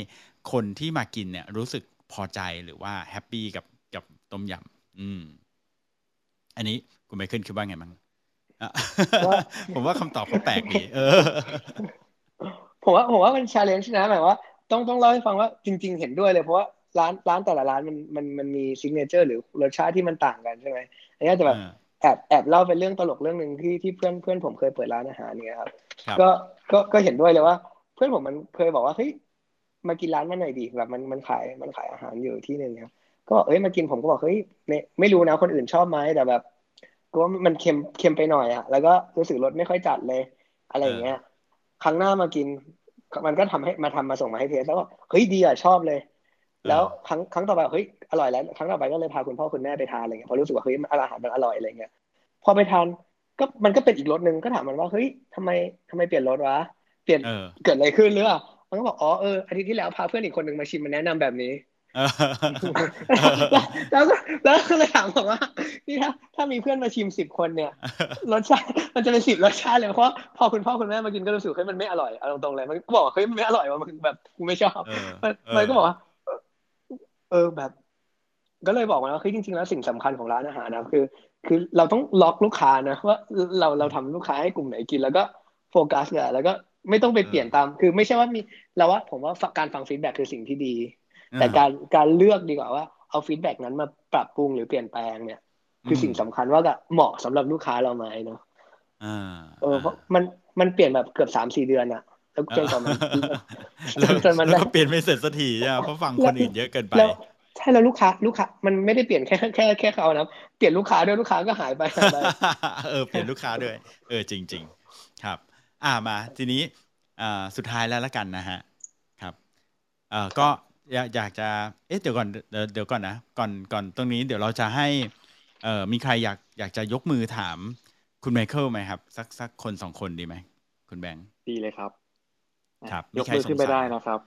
คนที่มากินเนี่ย รู้สึกพอใจหรือว่า happy กับกับต้มยำอืม อันนี้คุณไมเคิลคิดว่าไงบ้างอะว่าผมว่าคำตอบเขาแปลกดีเออผมว่าผมว่ามัน challenge นะหมายว่าต้องต้องเล่าให้ฟังว่าจริง ๆ เห็นด้วยเลยเพราะว่าร้านร้านแต่ละร้านมันมันมันมี signature หรือรสชาติที่มันต่างกันใช่ไหมอันนี้จะแบบอ่า แอบแอบเล่าเป็นเรื่องตลกเรื่องหนึ่งที่ที่เพื่อนเพื่อนผมเคยเปิดร้านอาหารเนี่ยครับครับ ก็ก็ก็เห็นด้วยเลยว่า เพื่อนผมมันเคยบอกว่าเฮ้ยมากินร้านมันหน่อยดีแบบมันมันขายมันขายอาหารอยู่ที่หนึ่งครับก็บอกเอ้ยมากินผมก็บอกเฮ้ยเนี่ยไม่รู้นะคนอื่นชอบไหมแต่แบบก็ว่ามันเค็มเค็มไปหน่อยอะแล้วก็รู้สึกรสไม่ค่อยจัดเลย อะไรอย่างเงี้ยครั้งหน้ามากิน มันก็ทำให้มาทำมาส่งมาให้เทสแล้วก็เฮ้ยดีอะชอบเลย แล้วครั้งครั้งต่อไปเฮ้ยอร่อยแล้วครั้งต่อไปก็เลยพาคุณพ่อคุณแม่ไปทานอะไรเงี้ยเพราะรู้สึกว่าเฮ้ยมันอาหารมันอร่อยอะไรเงี้ยพอไปทานก็มันก็เป็นอีกรสหนึ่งก็ถามมันว่าเฮ้ยทำไมทำไมเปลี่ยนรสวะเปลี่ยนเออเกิดอะไรขึ้นหรือเปล่ามันก็บอกอ๋อเอออาทิตย์ที่แล้วพาเพื่อนอีกคนหนึ่งมาชิมมาแนะนำแบบนี้เออแล้วก็แล้วก็เลยถามบอกว่านี่ถ้าถ้ามีเพื่อนมาชิมสิบคนเนี่ยรสชาติมันจะเป็นสิบรสชาติเลยเพราะพอคุณพ่อคุณแม่มากินก็รู้สึกเฮ้ยมันไม่อร่อยเอาตรงๆเลยมันก็บอกว่าเฮ้ยมันไม่อร่อยว่ะมันแบบกูไม่ชอบเออมันเออมันก็บอกว่า เออแบบ ก็เลยบอกมันว่าเฮ้ยจริงๆแล้วสิ่งสำคัญของร้านอาหารนะคือ คือเราต้องล็อกลูกค้านะว่าเราเราทำลูกค้าให้กลุ่มไหนกิน แล้วก็โฟกัสเลยแล้วก็ไม่ต้องไปเปลี่ยนตาม คือไม่ใช่ว่ามีเราว่าผมว่าการฟัง feedback คือสิ่งที่ดี แต่การการเลือกดีกว่าว่าเอา feedback นั้นมาปรับปรุงหรือเปลี่ยนแปลงเนี่ย คือสิ่งสำคัญว่าก็เหมาะสำหรับลูกค้าเราไหมเนาะอ่าเออเพราะมันมันเปลี่ยนแบบเกือบสามสี่เดือนอะ แล้วจนกว่ามันแล้วจนมันแล้วได้ก็เปลี่ยนไม่เสร็จสักทีใช่ไหมเพราะฟังคนอื่นเยอะเกินไปแล้วใช่แล้วลูกค้าลูกค้ามันไม่ได้เปลี่ยนแค่แค่แค่เขานะเปลี่ยนลูกค้าด้วยลูกค้าก็หายไปหายไปเออเปลี่ยนลูกค้าด้วย เออจริง ๆ ครับ อ่ามาทีนี้อ่าสุดท้ายแล้วละกันนะฮะครับเอ่อก็อยากอยากจะเอ๊ะเดี๋ยวก่อนเดี๋ยวเดี๋ยวก่อนนะก่อนก่อนตรงนี้เดี๋ยวเราจะให้เอ่อมีใครอยากอยากจะยกมือถามคุณไมเคิลไหมครับ สักสักคนสองคนดีไหมคุณแบงค์ดีเลยครับ ครับยกมีใครมือขึ้นไปสงสัยได้นะครับ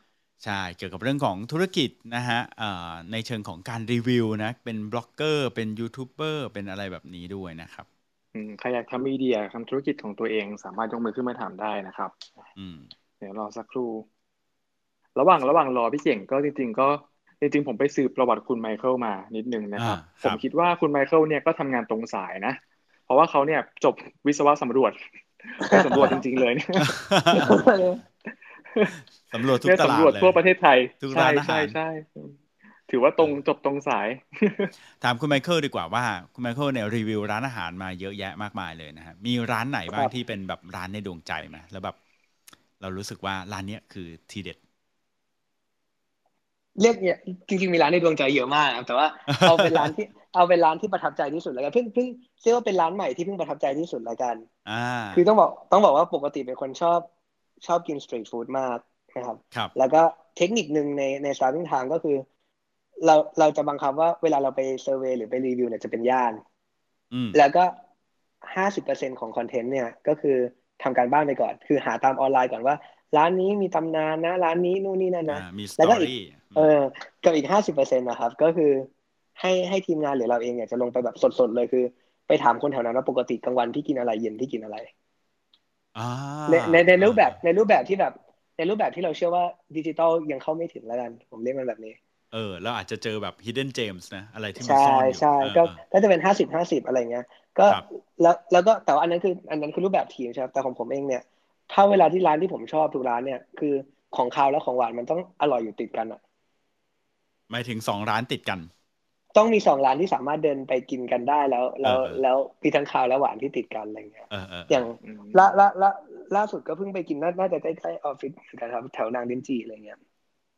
ใช่เกี่ยวกับเรื่องของธุรกิจนะฮะเอ่อในเชิงของการรีวิวนะ เป็นบล็อกเกอร์เป็นยูทูบเบอร์เป็นอะไรแบบนี้ด้วยนะครับอืมใครอยากทำ media ทำธุรกิจของตัวเองสามารถยกมือขึ้นมาถามได้นะครับอืมเดี๋ยวรอสักครู่ ระหว่างระหว่างรอพี่เก่งก็จริง ๆ ก็จริงๆผมไปสืบประวัติคุณไมเคิลมานิดนึงนะครับอ่าครับมคิดว่าคุณไมเคิลเนี่ยก็ทำงานตรงสายนะ เพราะว่าเขาเนี่ยจบวิศวะสำรวจไปสำรวจจริง ๆ เลยเนี่ย สำรวจทุกเนี่ยตลาดสำรวจเลยทั่วประเทศไทยทุกใช่ร้านอาหารใช่ใช่ถือว่าตรงจบตรงสาย ถามคุณไมเคิลดีกว่าว่า คุณไมเคิลเนี่ยรีวิวร้านอาหารมาเยอะแยะมากมายเลยนะฮะมีร้านไหนบ้างครับที่เป็นแบบร้านในดวงใจไหมแล้วแบบ เรารู้สึกว่าร้านเนี้ยคือทีเด็ดเรียกเนี่ยจริงๆมีร้านในดวงใจเยอะมากครับแต่ว่าเอาเป็นร้านที่เอาเป็นร้านที่ประทับใจที่สุดแล้วกันเพิ่งเพิ่งเรียกว่าเป็นร้านใหม่ที่เพิ่งประทับใจที่สุดแล้วกัน อ่า คือต้องบอกต้องบอกว่าปกติเป็นคนชอบ ชอบกิน street food มากนะครับครับแล้วก็เทคนิคหนึ่งในในสตาร์ท g ทางก็คือ เราเราจะบังคับว่าเวลาเราไป survey หรือไปรีวิวเนี่ยจะเป็นย่านอืมแล้วก็ห้าสิบเปอร์เซ็นของคอนเทนต์เนี่ยก็คือทำการบ้านไปก่อน คือหาตามออนไลน์ก่อนว่า ร้านนี้มีตำนานนะ ร้านนี้นู่นนี่นั่นนะอ่ามีสแล้ตวก็ออีกรี่เออกับอีกห้าสิบเปอร์เซ็นนะครับ ก็คือให้ให้ทีมงานหรือเราเองเนี่ยจะลงไปแบบสดๆเลยคือ ไปถามคนแถวนั้นว่าปกติกลางวันที่กินอะไรเย็นที่กินอะไรอ่า ในในในรูปแบบในรูปแบบที่แบบ ในรูปแบบที่เราเชื่อว่าดิจิตอลยังเข้าไม่ถึงแล้วกัน ผมเรียกมันแบบนี้ เออเราอาจจะเจอแบบ hidden gems นะ อะไรที่มันใช่ซ่อนอยู่ใช่เออก็เออก็จะเป็นห้าสิบห้าสิบอะไรเงี้ย ก็ครับแล้วแล้วก็แต่ว่าอันนั้นคืออันนั้นคือรูปแบบทีมใช่ไหมแต่ของผมเองเนี่ย ถ้าเวลาที่ร้านที่ผมชอบทุกร้านเนี่ยคือของคาวและของหวานมันต้องอร่อยอยู่ติดกันอะหมายถึงสองร้านติดกัน ต้องมีสองร้านที่สามารถเดินไปกินกันได้แล้ว แล้วเออเออแล้วมีทั้งคาวและหวานที่ติดกันอะไรเงี้ยเออเอออย่างอืมล่าล่าล่าล่าสุดก็เพิ่งไปกินน่าน่าจะใกล้ๆออฟฟิศเหมือนกันครับแถวนางดินจีอะไรเงี้ย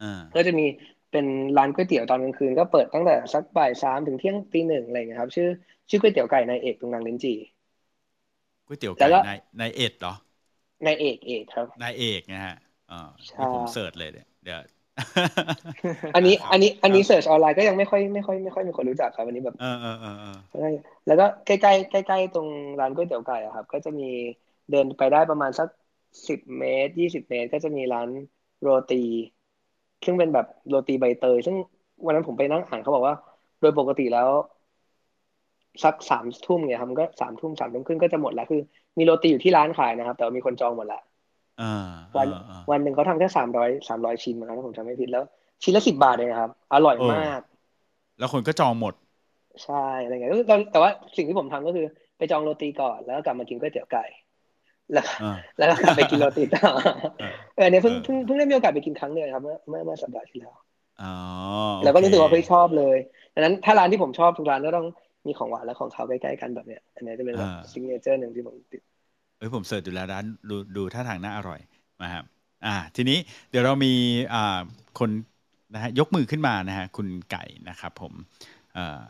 อ่าก็จะมีเป็นร้านก๋วยเตี๋ยวตอนกลางคืนก็เปิดตั้งแต่สักบ่ายสามถึงเที่ยงตีหนึ่งอะไรเงี้ยครับ ชื่อชื่อก๋วยเตี๋ยวไก่นายเอกตรงนางลิ้นจี่ก๋วยเตี๋ยวแล้ไก่วก็นายนายเอ็ดเหรอนายเอกเอกครับนายเอกนะฮะอ่าใช่นี่ผมเสิร์ชเลยเนี่ยเดี๋ยว อันนี้ครับอันนี้อันนี้เสิร์ชออนไลน์ก็ยังไม่ค่อยไม่ค่อยไม่ค่อยมีคนรู้จักครับอันนี้แบบเออเออเออเออแล้วก็ใกล้ๆใกล้ๆตรงร้านก๋วยเตี๋ยวไก่อะครับ ก็จะมีเดินไปได้ประมาณสักสิบเมตรยี่สิบเมตร ก็จะมีร้านโรตี ซึ่งเป็นแบบโรตีใบเตย ซึ่งวันนั้นผมไปนั่งอ่านเขาบอกว่า โดยปกติแล้ว สักสามทุ่มเนี่ยครับมันก็สามทุ่มสามทุ่มครึ่งก็จะหมดแล้วคือ มีโรตีอยู่ที่ร้านขายนะครับ แต่ว่ามีคนจองหมดแล้วอ่า วันอ่าอ่าวันหนึ่งเขาทำแค่สามร้อยสามร้อยชิ้นนะครับถ้าผมจำไม่ผิดแล้ว ชิ้นละสิบบาทเองนะครับ อร่อยเออมาก แล้วคนก็จองหมด ใช่อะไรเงี้ยก็แต่แต่ว่าสิ่งที่ผมทำก็คือ ไปจองโรตีก่อนแล้วก็กลับมากินก๋วยเตี๋ยวไก่แล้วก็อ่าแล้วก็กลับไปกินโรตีต่อเออเออเนี่ยเพิ่งเออเพิ่งเพิ่งได้มีโอกาสไปกินครั้งเดียวครับ เมื่อเมื่อเมื่อสัปดาห์ที่แล้วอ๋อแล้วก็รู้สึกว่าเฮ้ยโอเคชอบเลยดังนั้นถ้าร้านที่ผมชอบทุกร้านก็ต้องมีของหวานและของคาวใกล้ๆกันแบบเนี้ย อันนี้จะเป็นแบบอ่าซิงเกิลหนึ่งที่ผมติด เอ้ยผม search ดูแล้วร้านดูดูท่าทางน่าอร่อยนะครับอ่าทีนี้เดี๋ยวเรามีอ่าคนนะฮะยกมือขึ้นมานะฮะคุณไก่นะครับผมเอ่อ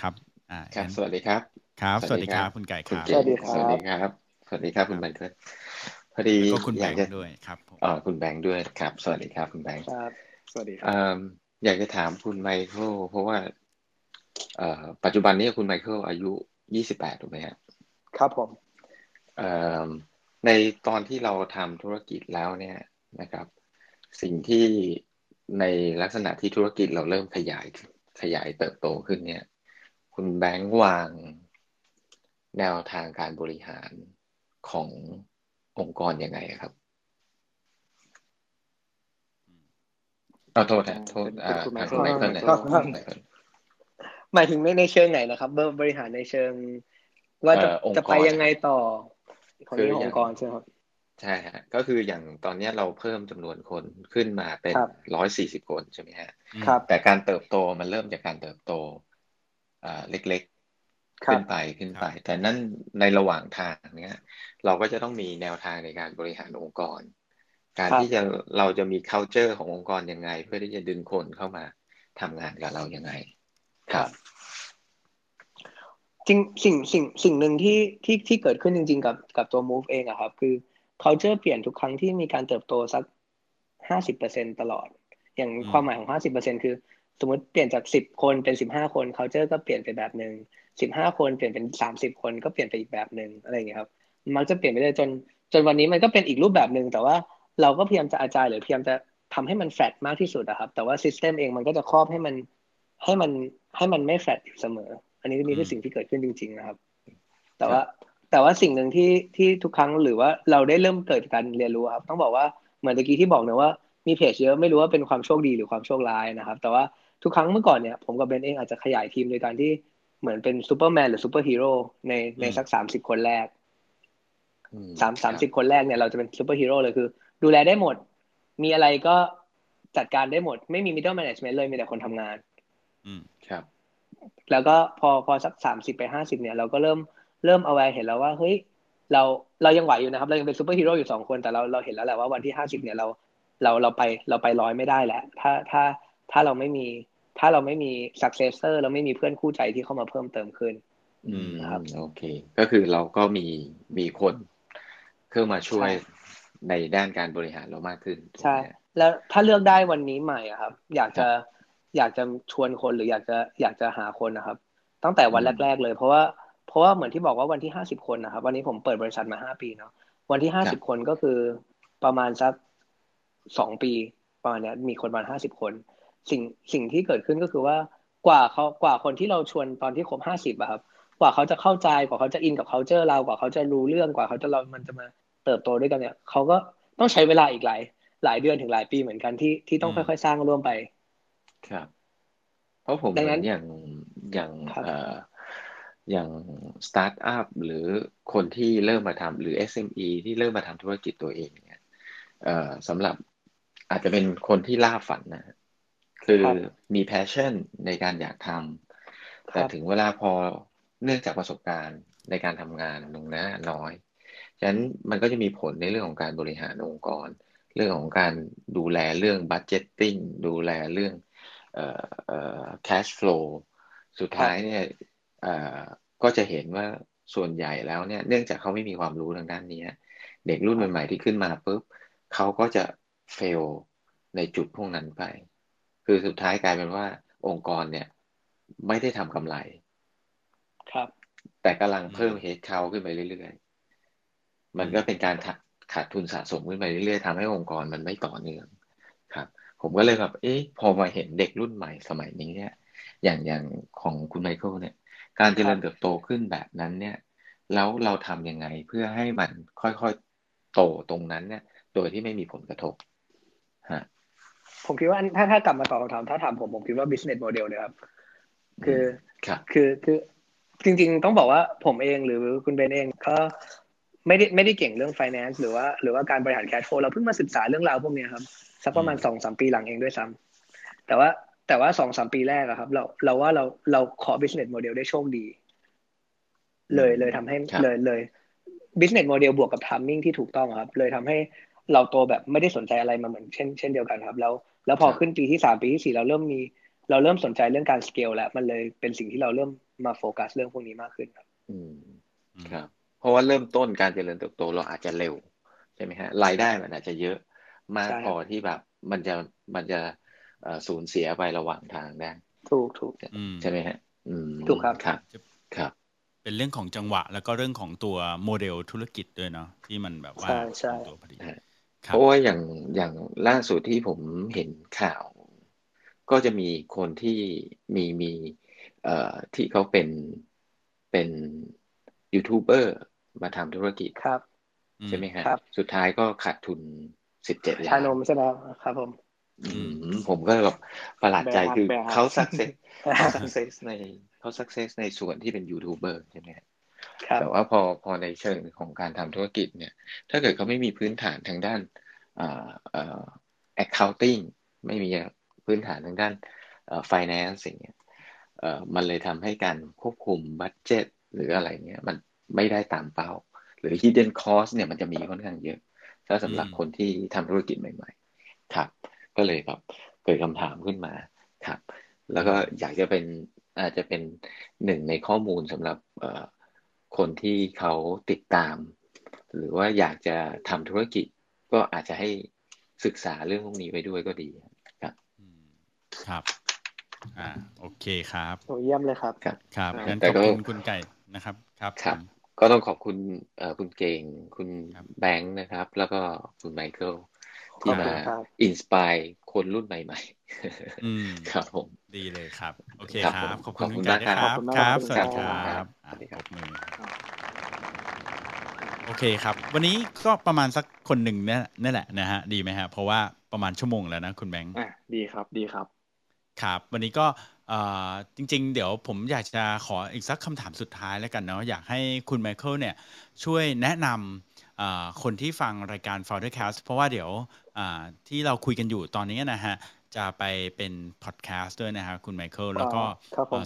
ครับอ่าครับงั้นสวัสดีครับครับสวัสดีครับสวัวัสสดีครับคุณไก่คคุณเก๋สวัสดีครับสวัสดีครับ สวัสดีครับคุณไมเคิลพอดีแล้วก็คุณแบงกจะค์ด้วยครับผมเอ่อคุณแบงค์ด้วยครับ สวัสดีครับคุณแบงค์ครับสวัสดีครับเอ่ออยากจะถามคุณไมเคิลเพราะว่าเอ่อปัจจุบันนี้คุณไมเคิลอายุยี่สิบแปดถูกไหมฮะครับผมเอ่อ ในตอนที่เราทำธุรกิจแล้วเนี่ยนะครับ สิ่งที่ในลักษณะที่ธุรกิจเราเริ่มขยายขยายเติบโตขึ้นเนี่ย คุณแบงค์วางแนวทางการบริหารขององค์กรยังไงครับเอาโทษนะโทษอ่าเป็นคุณทางคุณไม Michael เคิลเนี่ยครับไมเคิลหมายถึงในในเชิงไหนนะครับเบอร์บริหารในเชิง ว่าจะเอ่อองค์จะไปกรยังไงต่อของ คือเรื่องออย่างงค์กรใช่ไหมครับใช่ฮะก็คืออย่างตอนเนี้ยเราเพิ่มจำนวนคนขึ้นมาเป็นครับร้อยสี่สิบคนใช่ไหมฮะอืมครับแต่การเติบโตมันเริ่มจากการเติบโตอ่าเล็กๆครับขึ้นไปขึ้นไป แต่นั่นในระหว่างทางเนี้ย เราก็จะต้องมีแนวทางในการบริหารองค์กร การครับที่จะเราจะมี culture ขององค์กรยังไง เพื่อที่จะดึงคนเข้ามาทำงานกับเรายังไง ครับ จริงสิ่งสิ่งสิ่งหนึ่งที่ที่ที่เกิดขึ้นจริง ๆ กับกับตัว move เองอะครับ คือ culture เปลี่ยนทุกครั้งที่มีการเติบโตสักห้าสิบเปอร์เซ็นตลอด อย่างอืมความหมายของห้าสิบเปอร์เซ็นคือ สมมติเปลี่ยนจากสิบคนเป็นสิบห้าคน culture ก็เปลี่ยนไปแบบหนึ่งสิบห้าคนเปลี่ยนเป็นสามสิบคนก็เปลี่ยนไปอีกแบบหนึ่งอะไรอย่างเงี้ยครับ มักจะเปลี่ยนไปเรื่อยจนจนวันนี้มันก็เป็นอีกรูปแบบหนึ่งแต่ว่าเราก็พยายามจะ agile หรือพยายามจะทำให้มันแฟลตมากที่สุดอะครับ แต่ว่า system เองมันก็จะครอบให้มันให้มันให้มันไม่แฟลตอยู่เสมอ อันนี้นี่คือสิ่งที่เกิดขึ้นจริง ๆ นะครับ แต่ว่าแต่ว่าสิ่งหนึ่งที่ที่ทุกครั้งหรือว่าเราได้เริ่มเกิดการเรียนรู้ครับ ต้องบอกว่าเหมือนตะกี้ที่บอกนะว่ามีเพจเยอะไม่รู้ว่าเป็นความโชคดีหรือความโชคร้ายนะครับ แต่ว่าทุกครั้งเมื่อก่อนเนี่ยผมกับเบนเองอาจจะขยายทีมโดยการที่เหมือนเป็นซูเปอร์แมนหรือซูเปอร์ฮีโร่ในในสักสามสิบคนแรกอืมครับสามสามสิบคนแรกเนี่ยเราจะเป็นซูเปอร์ฮีโร่เลยคือ ดูแลได้หมด มีอะไรก็จัดการได้หมด ไม่มี middle management เลยมีแต่คนทำงานอืมครับ แล้วก็พอพอสักสามสิบไปห้าสิบเนี่ยเราก็เริ่มเริ่มเอาไว้เห็นแล้วว่าเฮ้ยเราเรายังไหวอยู่นะครับ เรายังเป็นซูเปอร์ฮีโร่อยู่สองคนแต่เราเราเห็นแล้วแหละว่าวันที่ห้าสิบเนี่ยเราเราเราไปเราไปร้อยไม่ได้แหละถ้าถ้าถ้าเราไม่มี ถ้าเราไม่มี successor เราไม่มีเพื่อนคู่ใจที่เข้ามาเพิ่มเติมขึ้น อืมครับโอเค ก็คือเราก็มีมีคนเข้ามาช่วยใช่ในด้านการบริหารเรามากขึ้นถูกใช่ไหมฮะแล้วถ้าเลือกได้วันนี้ใหม่อะครับ อยากจะ อยากจะชวนคนหรืออยากจะอยากจะหาคนนะครับ ตั้งแต่วันอืมแรก ๆ เลย เพราะว่าเพราะว่าเหมือนที่บอกว่าวันที่ห้าสิบคนนะครับ วันนี้ผมเปิดบริษัทมาห้าปีเนาะวันที่ห้าสิบคนก็คือประมาณสักสองปีประมาณเนี้ยมีคนประมาณห้าสิบคน สิ่งสิ่งที่เกิดขึ้นก็คือว่ากว่าเขากว่าคนที่เราชวนตอนที่ครบห้าสิบอะครับ กว่าเขาจะเข้าใจกว่าเขาจะอินกับ culture เรากว่าเขาจะรู้เรื่องกว่าเขาจะเรามันจะมาเติบโตด้วยกันเนี่ยเขาก็ต้องใช้เวลาอีกหลายหลายเดือนถึงหลายปีเหมือนกันที่ที่ต้องอืมค่อย ๆ สร้างร่วมไป ครับ เพราะผมดังนั้นเห็นอย่างอย่างครับ เอ่ออย่างสตาร์ทอัพหรือคนที่เริ่มมาทำหรือ SME ที่เริ่มมาทำธุรกิจตัวเองเนี่ยเอ่อสำหรับอาจจะเป็นคนที่ล่าฝันนะคือครับมี passion ในการอยากทำแต่ครับ ถึงเวลาพอเนื่องจากประสบการณ์ในการทำงานตรงนั้นน้อย ฉะนั้นมันก็จะมีผลในเรื่องของการบริหารองค์กร เรื่องของการดูแลเรื่อง budgeting ดูแลเรื่องเอ่อเอ่อ cash flow สุดท้ายเนี่ยเอ่อก็จะเห็นว่าส่วนใหญ่แล้วเนี่ย เนื่องจากเขาไม่มีความรู้ทางด้านนี้ เด็กรุ่นใหม่ๆที่ขึ้นมาปุ๊บเขาก็จะ fail ในจุดพวกนั้นไป คือสุดท้ายกลายเป็นว่าองค์กรเนี่ย ไม่ได้ทำกำไร ครับ แต่กำลังเพิ่มเฮดเขาขึ้นไปเรื่อยๆ มันก็เป็นการขาดขาดทุนสะสมขึ้นไปเรื่อยๆทำให้องค์กรมันไม่ต่อเนื่อง ครับ ผมก็เลยแบบ เอ๊ะ พอมาเห็นเด็กรุ่นใหม่สมัยนี้เนี่ย อย่างอย่างของคุณไมเคิลเนี่ย การเจริญเติบโตขึ้นแบบนั้นเนี่ย แล้วเราทำยังไงเพื่อให้มันค่อยๆโตตรงนั้นเนี่ย โดยที่ไม่มีผลกระทบฮะผมคิดว่าอันถ้าถ้ากลับมาตอบคำถามถ้าถามผมผมคิดว่า business model เลยครับ คือครับคือคือจริง ๆ ต้องบอกว่าผมเองหรือคุณเบนเองก็ไม่ได้ไม่ได้เก่งเรื่อง finance หรือว่า หรือว่าการบริหาร cash flow เราเพิ่งมาศึกษาเรื่องราวพวกนี้ครับ สักประมาณสองสามปีหลังเองด้วยซ้ำแต่ว่าแต่ว่าสองสามปีแรกอะครับ เราเราว่าเราเราขอ business model ได้โชคดี เลยเลยทำให้เลยเลย business model บวกกับ timing ที่ถูกต้องครับ เลยทำให้เราโตแบบไม่ได้สนใจอะไรมาเหมือนเช่นเช่นเดียวกันครับ แล้ว แล้วพอขึ้นปีที่สามปีที่สี่เราเริ่มมี เราเริ่มสนใจเรื่องการสเกลแล้วมันเลยเป็นสิ่งที่เราเริ่มมาโฟกัสเรื่องพวกนี้มากขึ้นครับ อืมครับ เพราะว่าเริ่มต้นการเจริญเติบโตเราอาจจะเร็วใช่ไหมฮะรายได้มันอาจจะเยอะ มากพอที่แบบ มันจะมันจะสูญเสียไประหว่างทางได้ถูกถูกใช่ไหมฮะถูกครับครับครับ เป็นเรื่องของจังหวะ แล้วก็เรื่องของตัวโมเดลธุรกิจด้วยเนาะที่มันแบบว่าตัวพอดีเพราะว่าอย่างอย่างล่าสุดที่ผมเห็นข่าว ก็จะมีคนที่มีมีเอ่อที่เขาเป็นเป็นยูทูบเบอร์มาทำธุรกิจครับใช่ไหมฮะสุดท้ายก็ขาดทุน สิบเจ็ดล้านชานมใช่ไหมครับผมผมก็แบบประหลาดใจคือเขา success เขา success ในเขา success ในส่วนที่เป็นยูทูบเบอร์ใช่ไหมแต่ว่าพอพอในเชิงของการทำธุรกิจเนี่ย ถ้าเกิดเขาไม่มีพื้นฐานทางด้านอ่าอ่า accounting ไม่มีพื้นฐานทางด้านอ่า finance อย่างเงี้ยเอ่อมันเลยทำให้การควบคุม budgetหรืออะไรเงี้ยมันไม่ได้ตามเป้า หรือ hidden cost เนี่ยมันจะมีค่อนข้างเยอะ ถ้าสำหรับคนที่ทำธุรกิจใหม่ๆ ครับ ก็เลยแบบเกิดคำถามขึ้นมาครับ แล้วก็อยากจะเป็นอาจจะเป็นหนึ่งในข้อมูลสำหรับคนที่เขาติดตาม หรือว่าอยากจะทำธุรกิจก็อาจจะให้ศึกษาเรื่องพวกนี้ไปด้วยก็ดีครับครับ อ่า โอเคครับโอ้เยี่ยมเลยครับ ครับครับงั้นขอบคุณคุณไก่นะครับ ครับครับ ก็ต้องขอบคุณเอ่อคุณเก่ง คุณแบงค์นะครับ แล้วก็คุณไมเคิลที่มาอินสปายคนรุ่นใหม่ๆครับผมดีเลยครับ โอเคครับ ขอบคุณคุณไก่นะครับครับ สวัสดีครับสวัสดีครับโอเคครับ วันนี้ก็ประมาณสักคนหนึ่งนี่แหละนะฮะ ดีไหมฮะ เพราะว่าประมาณชั่วโมงแล้วนะคุณแบงค์ดีครับดีครับ ครับ วันนี้ก็ จริงๆ เดี๋ยวผมอยากจะขออีกสักคำถามสุดท้ายแล้วกันเนาะอยากให้คุณไมเคิลเนี่ยช่วยแนะนำคนที่ฟังรายการ Foundercast เพราะว่าเดี๋ยวที่เราคุยกันอยู่ตอนนี้นะฮะจะไปเป็นพอดแคสต์ด้วยนะฮะคุณไมเคิลแล้วก็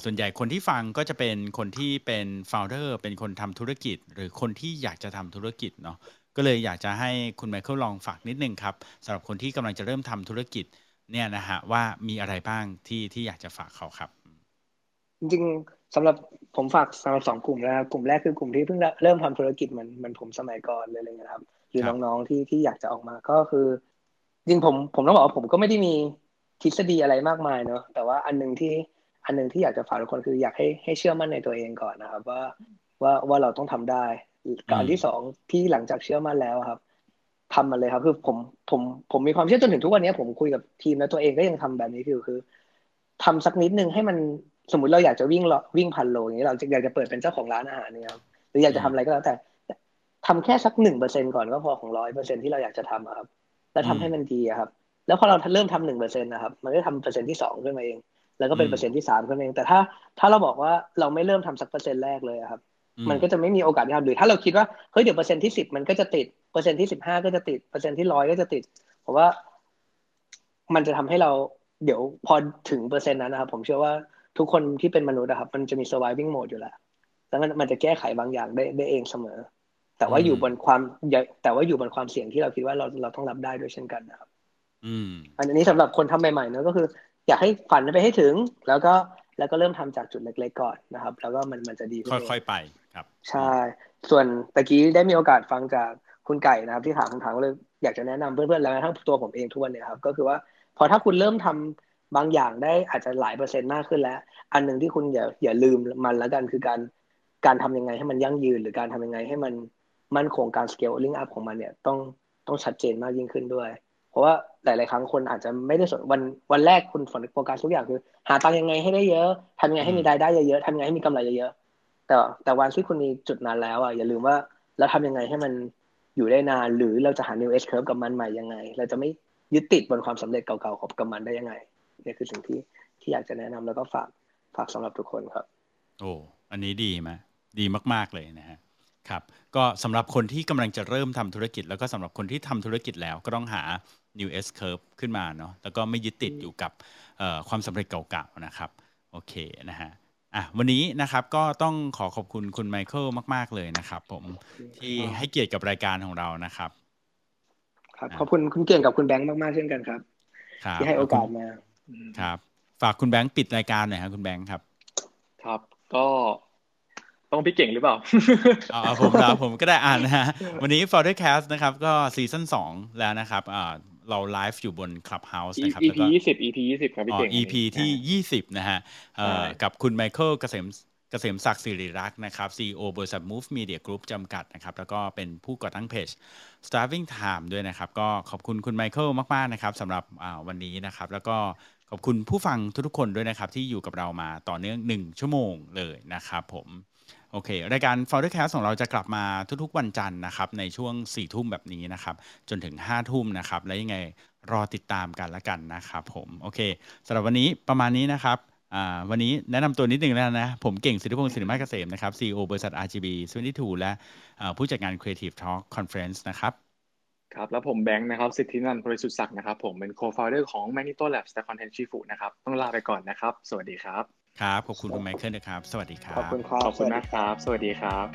ส่วนใหญ่คนที่ฟังก็จะเป็นคนที่เป็น founder เป็นคนทำธุรกิจ หรือคนที่อยากจะทำธุรกิจเนาะก็เลยอยากจะให้คุณไมเคิลลองฝากนิดนึงครับสำหรับคนที่กำลังจะเริ่มทำธุรกิจ เนี่ยนะฮะว่ามีอะไรบ้างที่ที่อยากจะฝากเขาครับ จริงๆสำหรับผมฝากสำหรับสองกลุ่มนะครับกลุ่มแรกคือกลุ่มที่เพิ่งเริ่มทำธุรกิจเหมือนเหมือนผมสมัยก่อนเลยอะไรเงี้ยครับ หรือน้องๆที่ที่อยากจะออกมาก็คือจริงผมผมต้องบอกว่าผมก็ไม่ได้มีทฤษฎีอะไรมากมายเนาะแต่ว่าอันหนึ่งที่อันหนึ่งที่อยากจะฝากทุกคนคืออยากให้ให้เชื่อมั่นในตัวเองก่อนนะครับ ว่าว่าว่าเราต้องทำได้การที่สองที่หลังจากเชื่อมั่นแล้วครับ ทำมันเลยครับ คือผมผมผมมีความเชื่อจนถึงทุกวันนี้ผมคุยกับทีมแล้วตัวเองก็ยังทำแบบนี้คือคือทำสักนิดนึงให้มันสมมุติเราอยากจะวิ่งวิ่งพันโลอย่างนี้เราอยากจะเปิดเป็นเจ้าของร้านอาหารเนี่ยครับหรืออยากจะทำอะไรก็แล้วแต่ทำแค่สักหนึ่งเปอร์เซ็นก่อนก็พอของร้อยเปอร์เซ็นที่เราอยากจะทำครับ แล้วทำให้มันดีครับ แล้วพอเราเริ่มทำหนึ่งเปอร์เซ็นนะครับ มันก็ทำเปอร์เซ็นที่สองขึ้นมาเอง แล้วก็เป็นเปอร์เซ็นที่สามขึ้นมาเอง แต่ถ้าถ้าเราบอกว่าเราไม่เริ่มทำสักเปอร์เซ็นต์แรกเลยครับ มันก็จะไม่มีโอกาสที่ทำหรือถ้าเราคิดว่าเฮ้ยเดี๋ยวเปอร์เซ็นต์ที่สิบมันก็จะติด เปอร์เซ็นต์ที่สิบห้าก็จะติดเปอร์เซ็นต์ที่ร้อยก็จะติดเพราะว่า มันจะทำให้เราเดี๋ยวพอถึงเปอร์เซ็นต์นั้นนะครับ ผมเชื่อว่าทุกคนที่เป็นมนุษย์นะครับ มันจะมี surviving mode อยู่แล้วแล้วมันมันจะแก้ไขบางอย่างได้ได้เองเสมอ แต่ว่าอยู่บนความแต่ว่าอยู่บนความเสี่ยงที่เราคิดว่าเราเราต้องรับได้ด้วยเช่นกันนะครับ อืม อันนี้สำหรับคนทำใหม่ๆเนอะก็คือ อยากให้ฝันไปให้ถึง แล้วก็แล้วก็เริ่มทำจากจุดเล็กๆก่อนนะครับ แล้วก็มันมันจะดีค่อยๆไปครับ ใช่ ส่วนตะกี้ได้มีโอกาสฟังจาก คุณไก่นะครับที่ถามคำถามก็เลยอยากจะแนะนำเพื่อนๆแล้วทั้งตัวผมเองทุกวันเนี่ยครับก็คือว่าพอถ้าคุณเริ่มทำบางอย่างได้อาจจะหลายเปอร์เซ็นต์มากขึ้นแล้ว อันหนึ่งที่คุณอย่าอย่าลืมมันแล้วกันคือการการทำยังไงให้มันยั่งยืน หรือการทำยังไงให้มันมั่นคงการ scaling up ของมันเนี่ยต้องต้องชัดเจนมากยิ่งขึ้นด้วย เพราะว่าหลาย ๆ ครั้งคนอาจจะไม่ได้สนวันวันแรกคุณฝนโฟกัสทุกอย่างคือ หาตังยังไงให้ได้เยอะทำยังไงให้มีรายได้เยอะๆทำยังไงให้มีกำไรเยอะๆแต่แต่วันที่คุณมีจุดนั้นแล้วอะอย่าลืมว่าเราทำยังไงให้มัน อยู่ได้นาน หรือเราจะหา new S curve กับมันใหม่ยังไง เราจะไม่ยึดติดบนความสำเร็จเก่าๆของกับมันได้ยังไงนี่คือสิ่งที่ที่อยากจะแนะนำแล้วก็ฝากฝากสำหรับทุกคนครับ โอ้อันนี้ดีไหมดีมาก ๆเลยนะฮะครับก็สำหรับคนที่กำลังจะเริ่มทำธุรกิจ แล้วก็สำหรับคนที่ทำธุรกิจแล้วก็ต้องหา new S curve ขึ้นมาเนาะแล้วก็ไม่ยึดติดอยู่กับความสำเร็จเก่าๆนะครับโอเคนะฮะ อะวันนี้นะครับก็ต้องขอขอบคุณคุณไมเคิลมาก ๆ เลยนะครับ ผมที่ให้เกียรติกับรายการของเรานะครับ ครับ ขอบคุณคุณเก่งกับคุณแบงค์มากๆเช่นกันครับ ที่ให้โอกาสมาครับ ฝากคุณแบงค์ปิดรายการหน่อยครับคุณแบงค์ครับ ครับก็ต้องพี่เก่งหรือเปล่าอ๋อผมครับผมก็ได้อ่านะฮะวันนี้ Foundercast นะครับ ก็ซีซั่นสองแล้วนะครับอ่า เราไลฟ์อยู่บน Clubhouse นะครับ EP ยี่สิบ EP ยี่สิบครับพี่เก่ง EP ที่ยี่สิบนะฮะกับคุณไมเคิลเกษมเกษมศักดิ์สิริรักษ์นะครับ CEO บริษัท Move Media Group จำกัดนะครับ แล้วก็เป็นผู้ก่อตั้งเพจ Starving Time ด้วยนะครับ ก็ขอบคุณคุณไมเคิลมาก ๆ นะครับสำหรับวันนี้นะครับ แล้วก็ขอบคุณผู้ฟังทุกๆคนด้วยนะครับ ที่อยู่กับเรามาต่อเนื่อง 1 ชั่วโมงเลยนะครับผม โอเค รายการ f o r d e r Cast ของเราจะกลับมาทุกๆวันจันทร์นะครับ ในช่วง4ี่ทุ่มแบบนี้นะครับ จนถึง5้าทุ่มนะครับ และยังไงรอติดตามกันละกันนะครับผม โอเคสำหรับวันนี้ประมาณนี้นะครับวันนี้แนะนำตัวนิดนึงแล้วนะ ผมเก่งสิทธิพงศ์สิริมาเกษมนะครับ CEO บริษัท RGB 22และผู้จัดงาน Creative Talk Conference นะครับครับแล้วผมแบงค์นะครับสิทธินันท์บริสุทธิ์ศักดิ์นะครับผมเป็น co-founder ของ Magneto Labs และ Content Chief นะครับต้องลาไปก่อนนะครับ สวัสดีครับ ครับ ขอบคุณคุณไมเคิลนะครับ สวัสดีครับ ขอบคุณครับขอบคุณมากครับ สวัสดีครับ